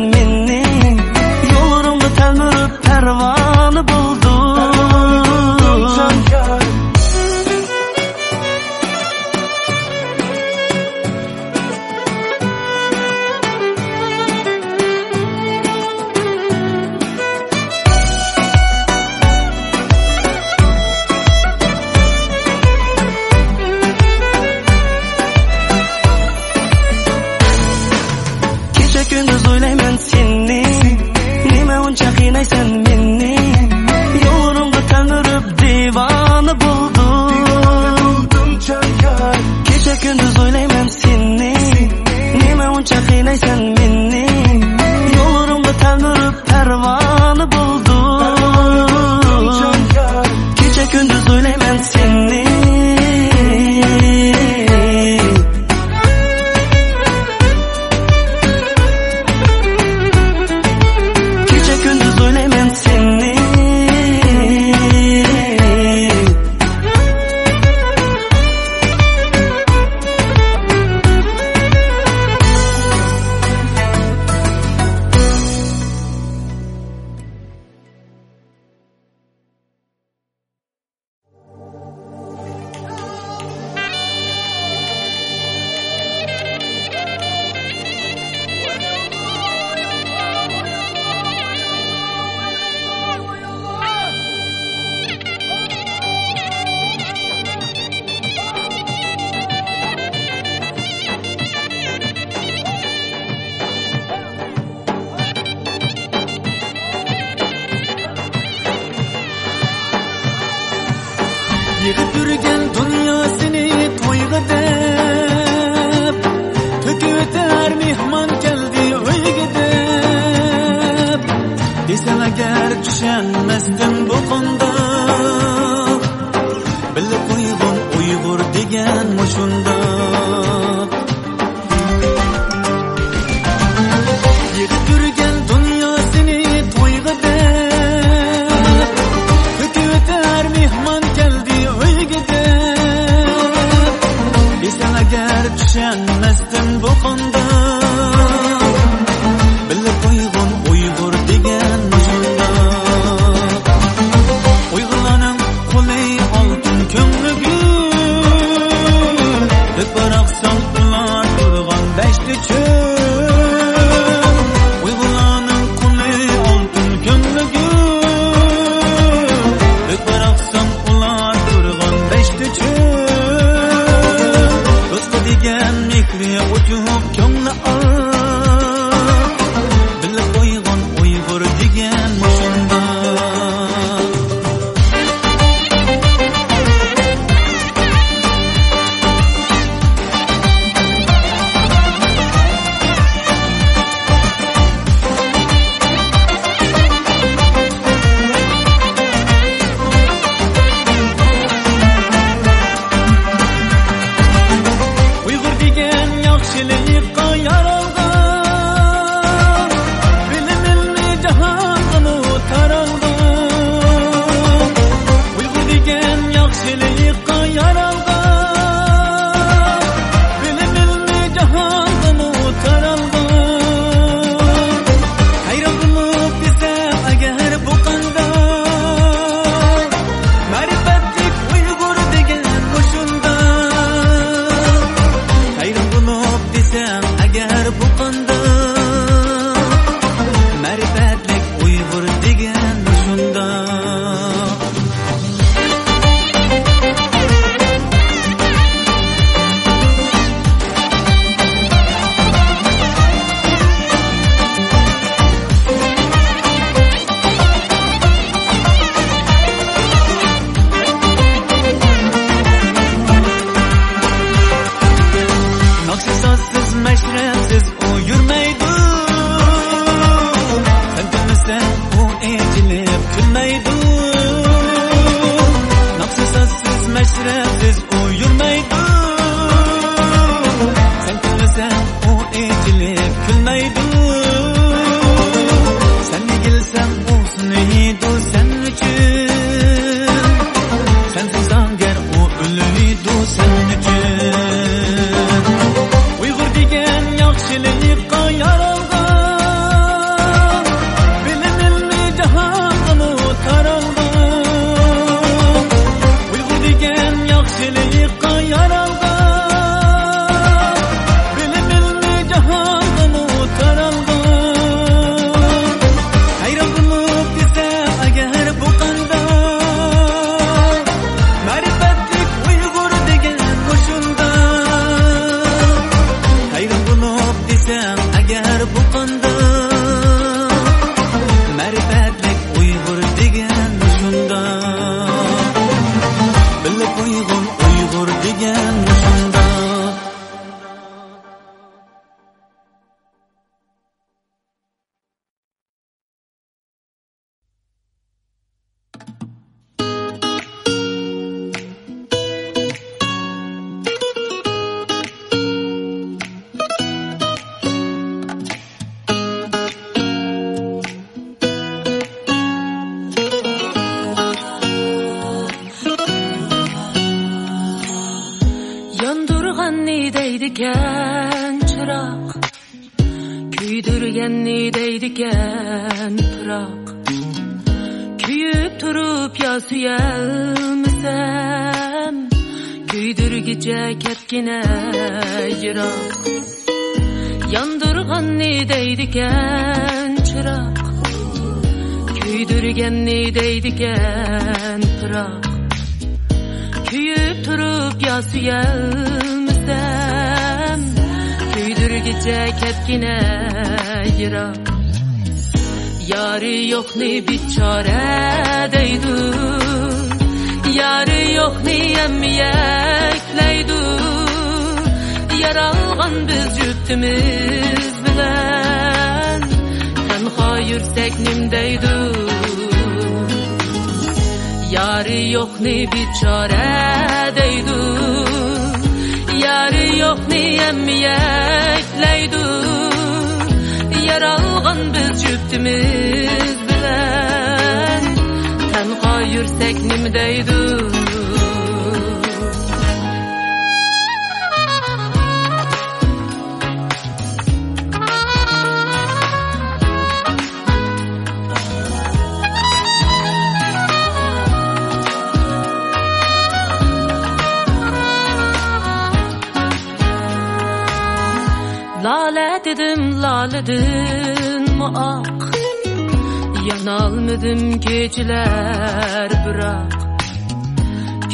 Yanalmadım geceler bırak.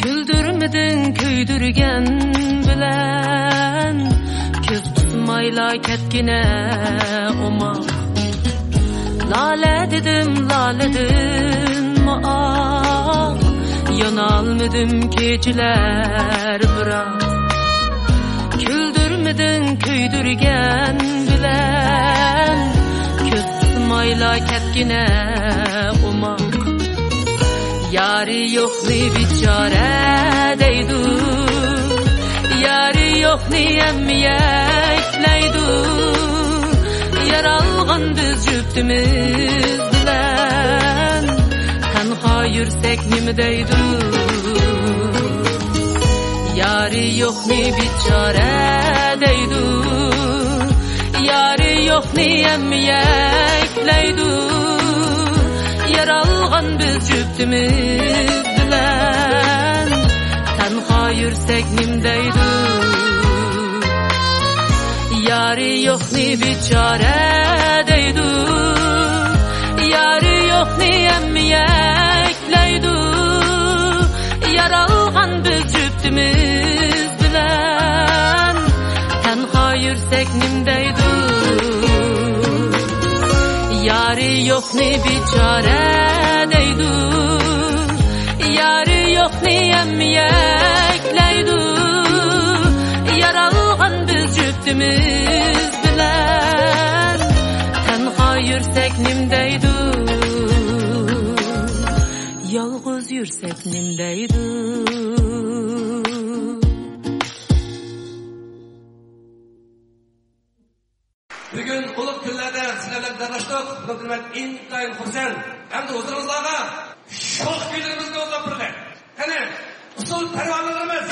Küldürmedin köydürgen bilen. Köz tutmayla ketgine omak. Lale dedim laledin mi ak Yanalmadım geceler bırak. Küldürmedin köydürgen bilen o'yla ketgina umoq yari yo'qni bechora deydu. Yari yok yo'qni emyaklaydu yaralgan biz juftimiz bilan tanho yursak nima deydu. Yari yo'qni bechora deydu. Yari yok yo'qniyam yaklaydi yaralgan biz juftimiz bilan tanho yursak nimdaydi yari yo'qni bechora deydi yari yo'qniyam yaklaydi yaralgan biz juftimiz bilan tanho yursak nimdaydi Yarı yok ne biçare deydu Yarı yok ne emmiyekleydu Yaralgan biz cüftümüz bilen. Tenha yürsek nimdeydu Yalğız yürsek nimdeydu bugun ulug' kunlarda sizlar bilan tanishdik xudo bilan intayin xursand. Hamda o'zimizlarga shoh kunlarimizni o'zlab qani usul parvonlarimiz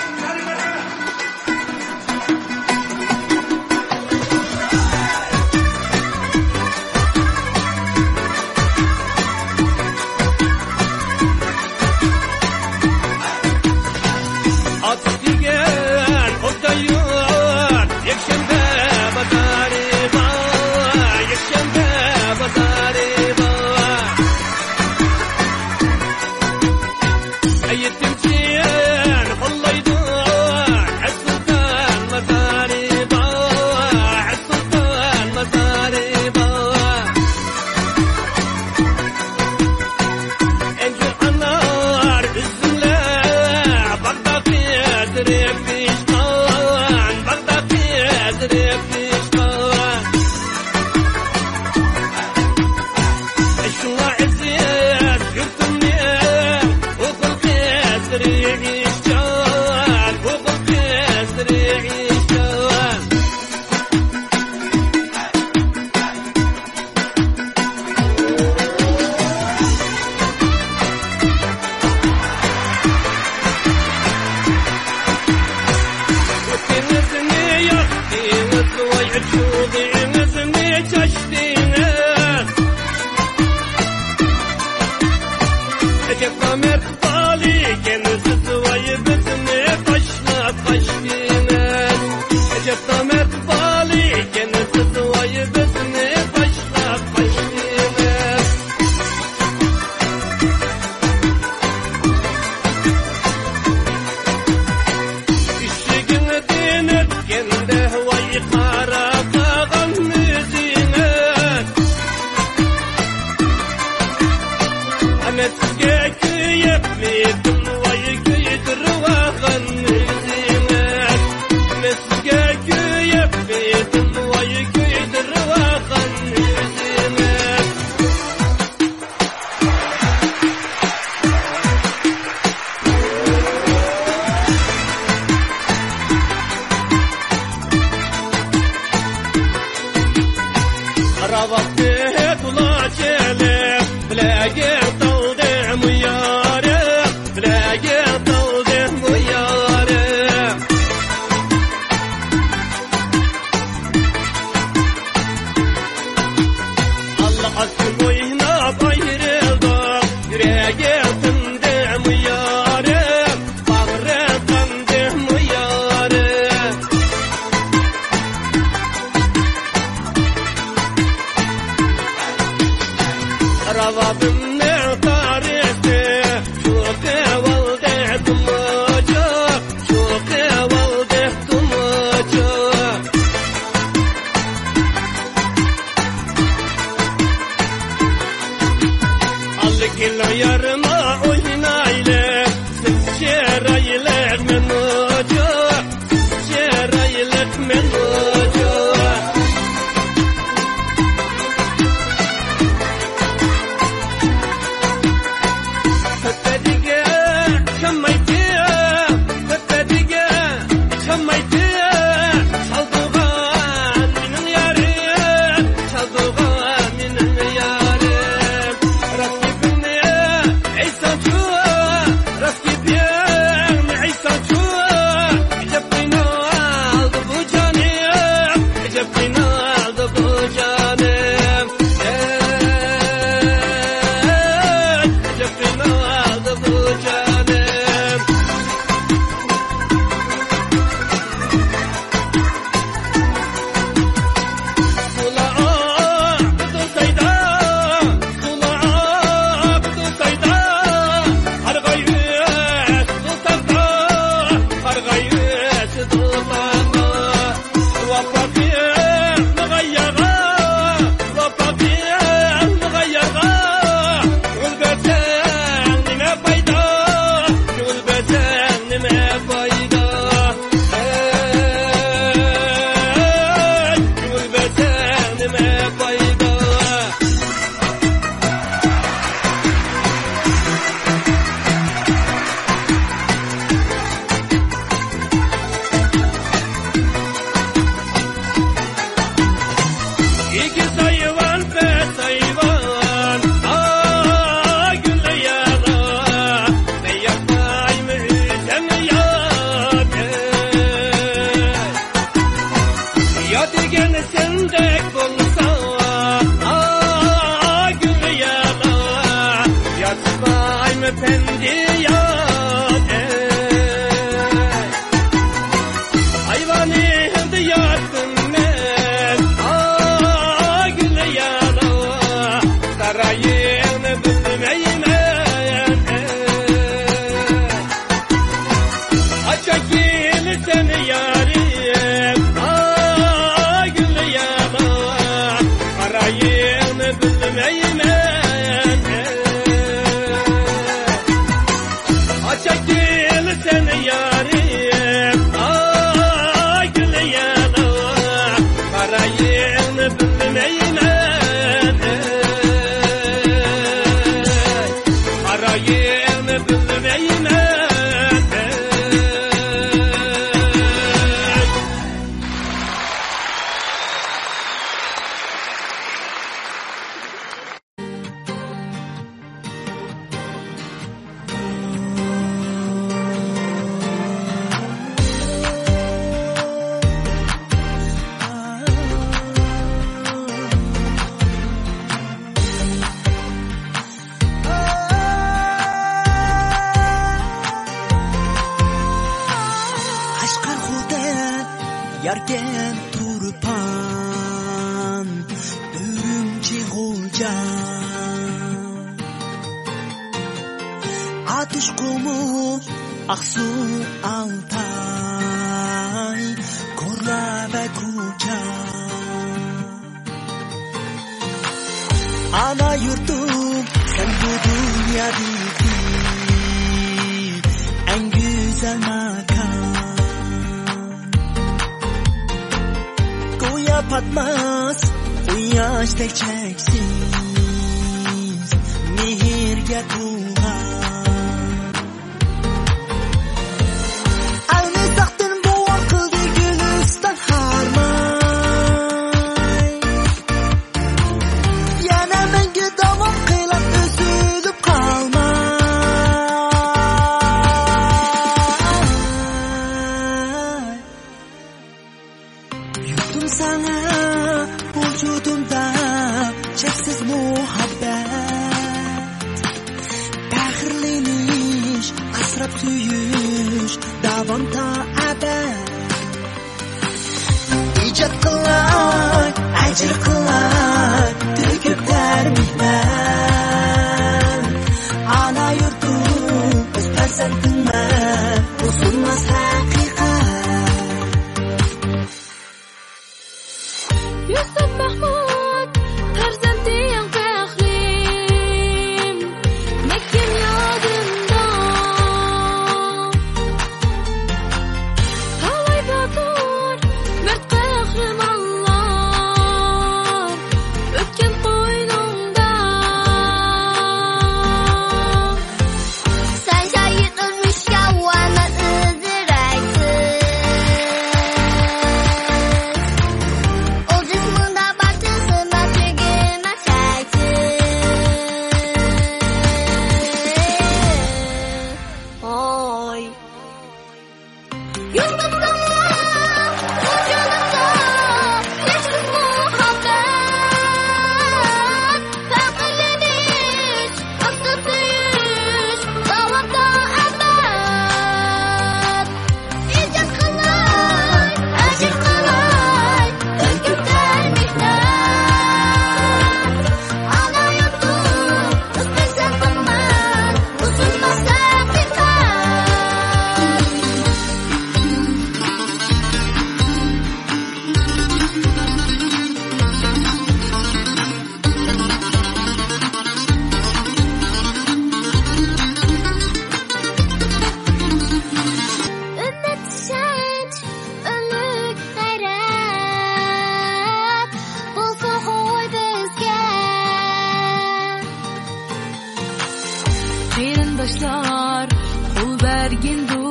taşlar Kul vergin dur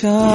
shine.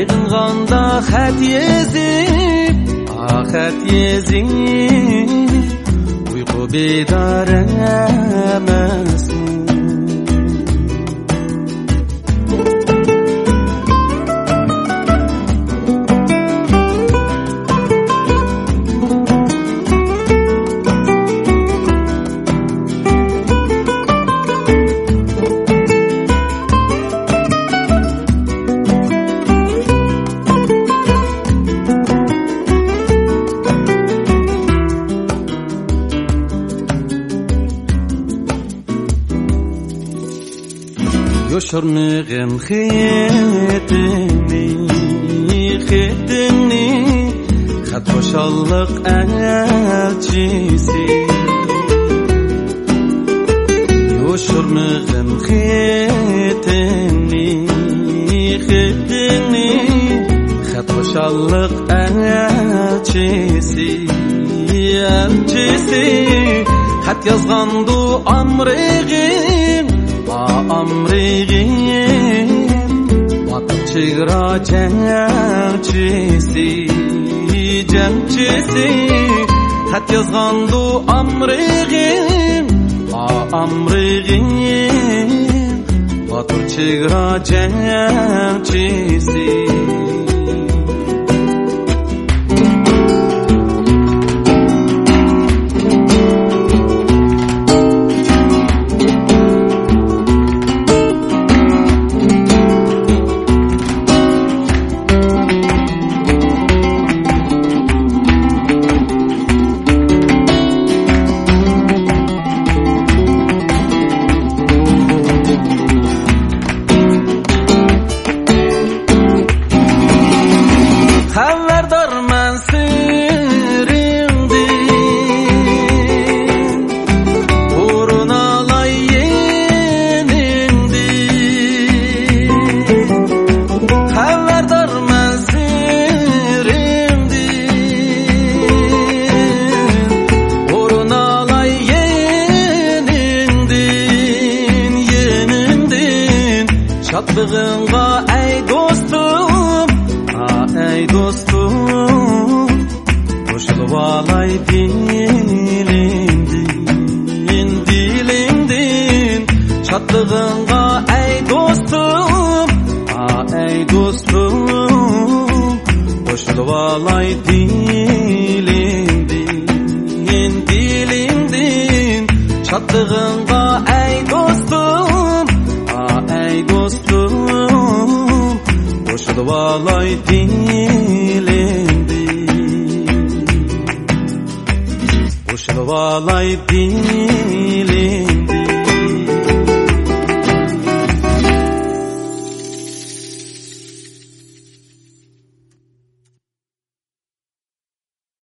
Yığğanda xət yezib, axət yezib ah Uyğu bedar əmən mujer birinchisi xat yozgandu amrig'im o amrig'im botur chegara jamchisi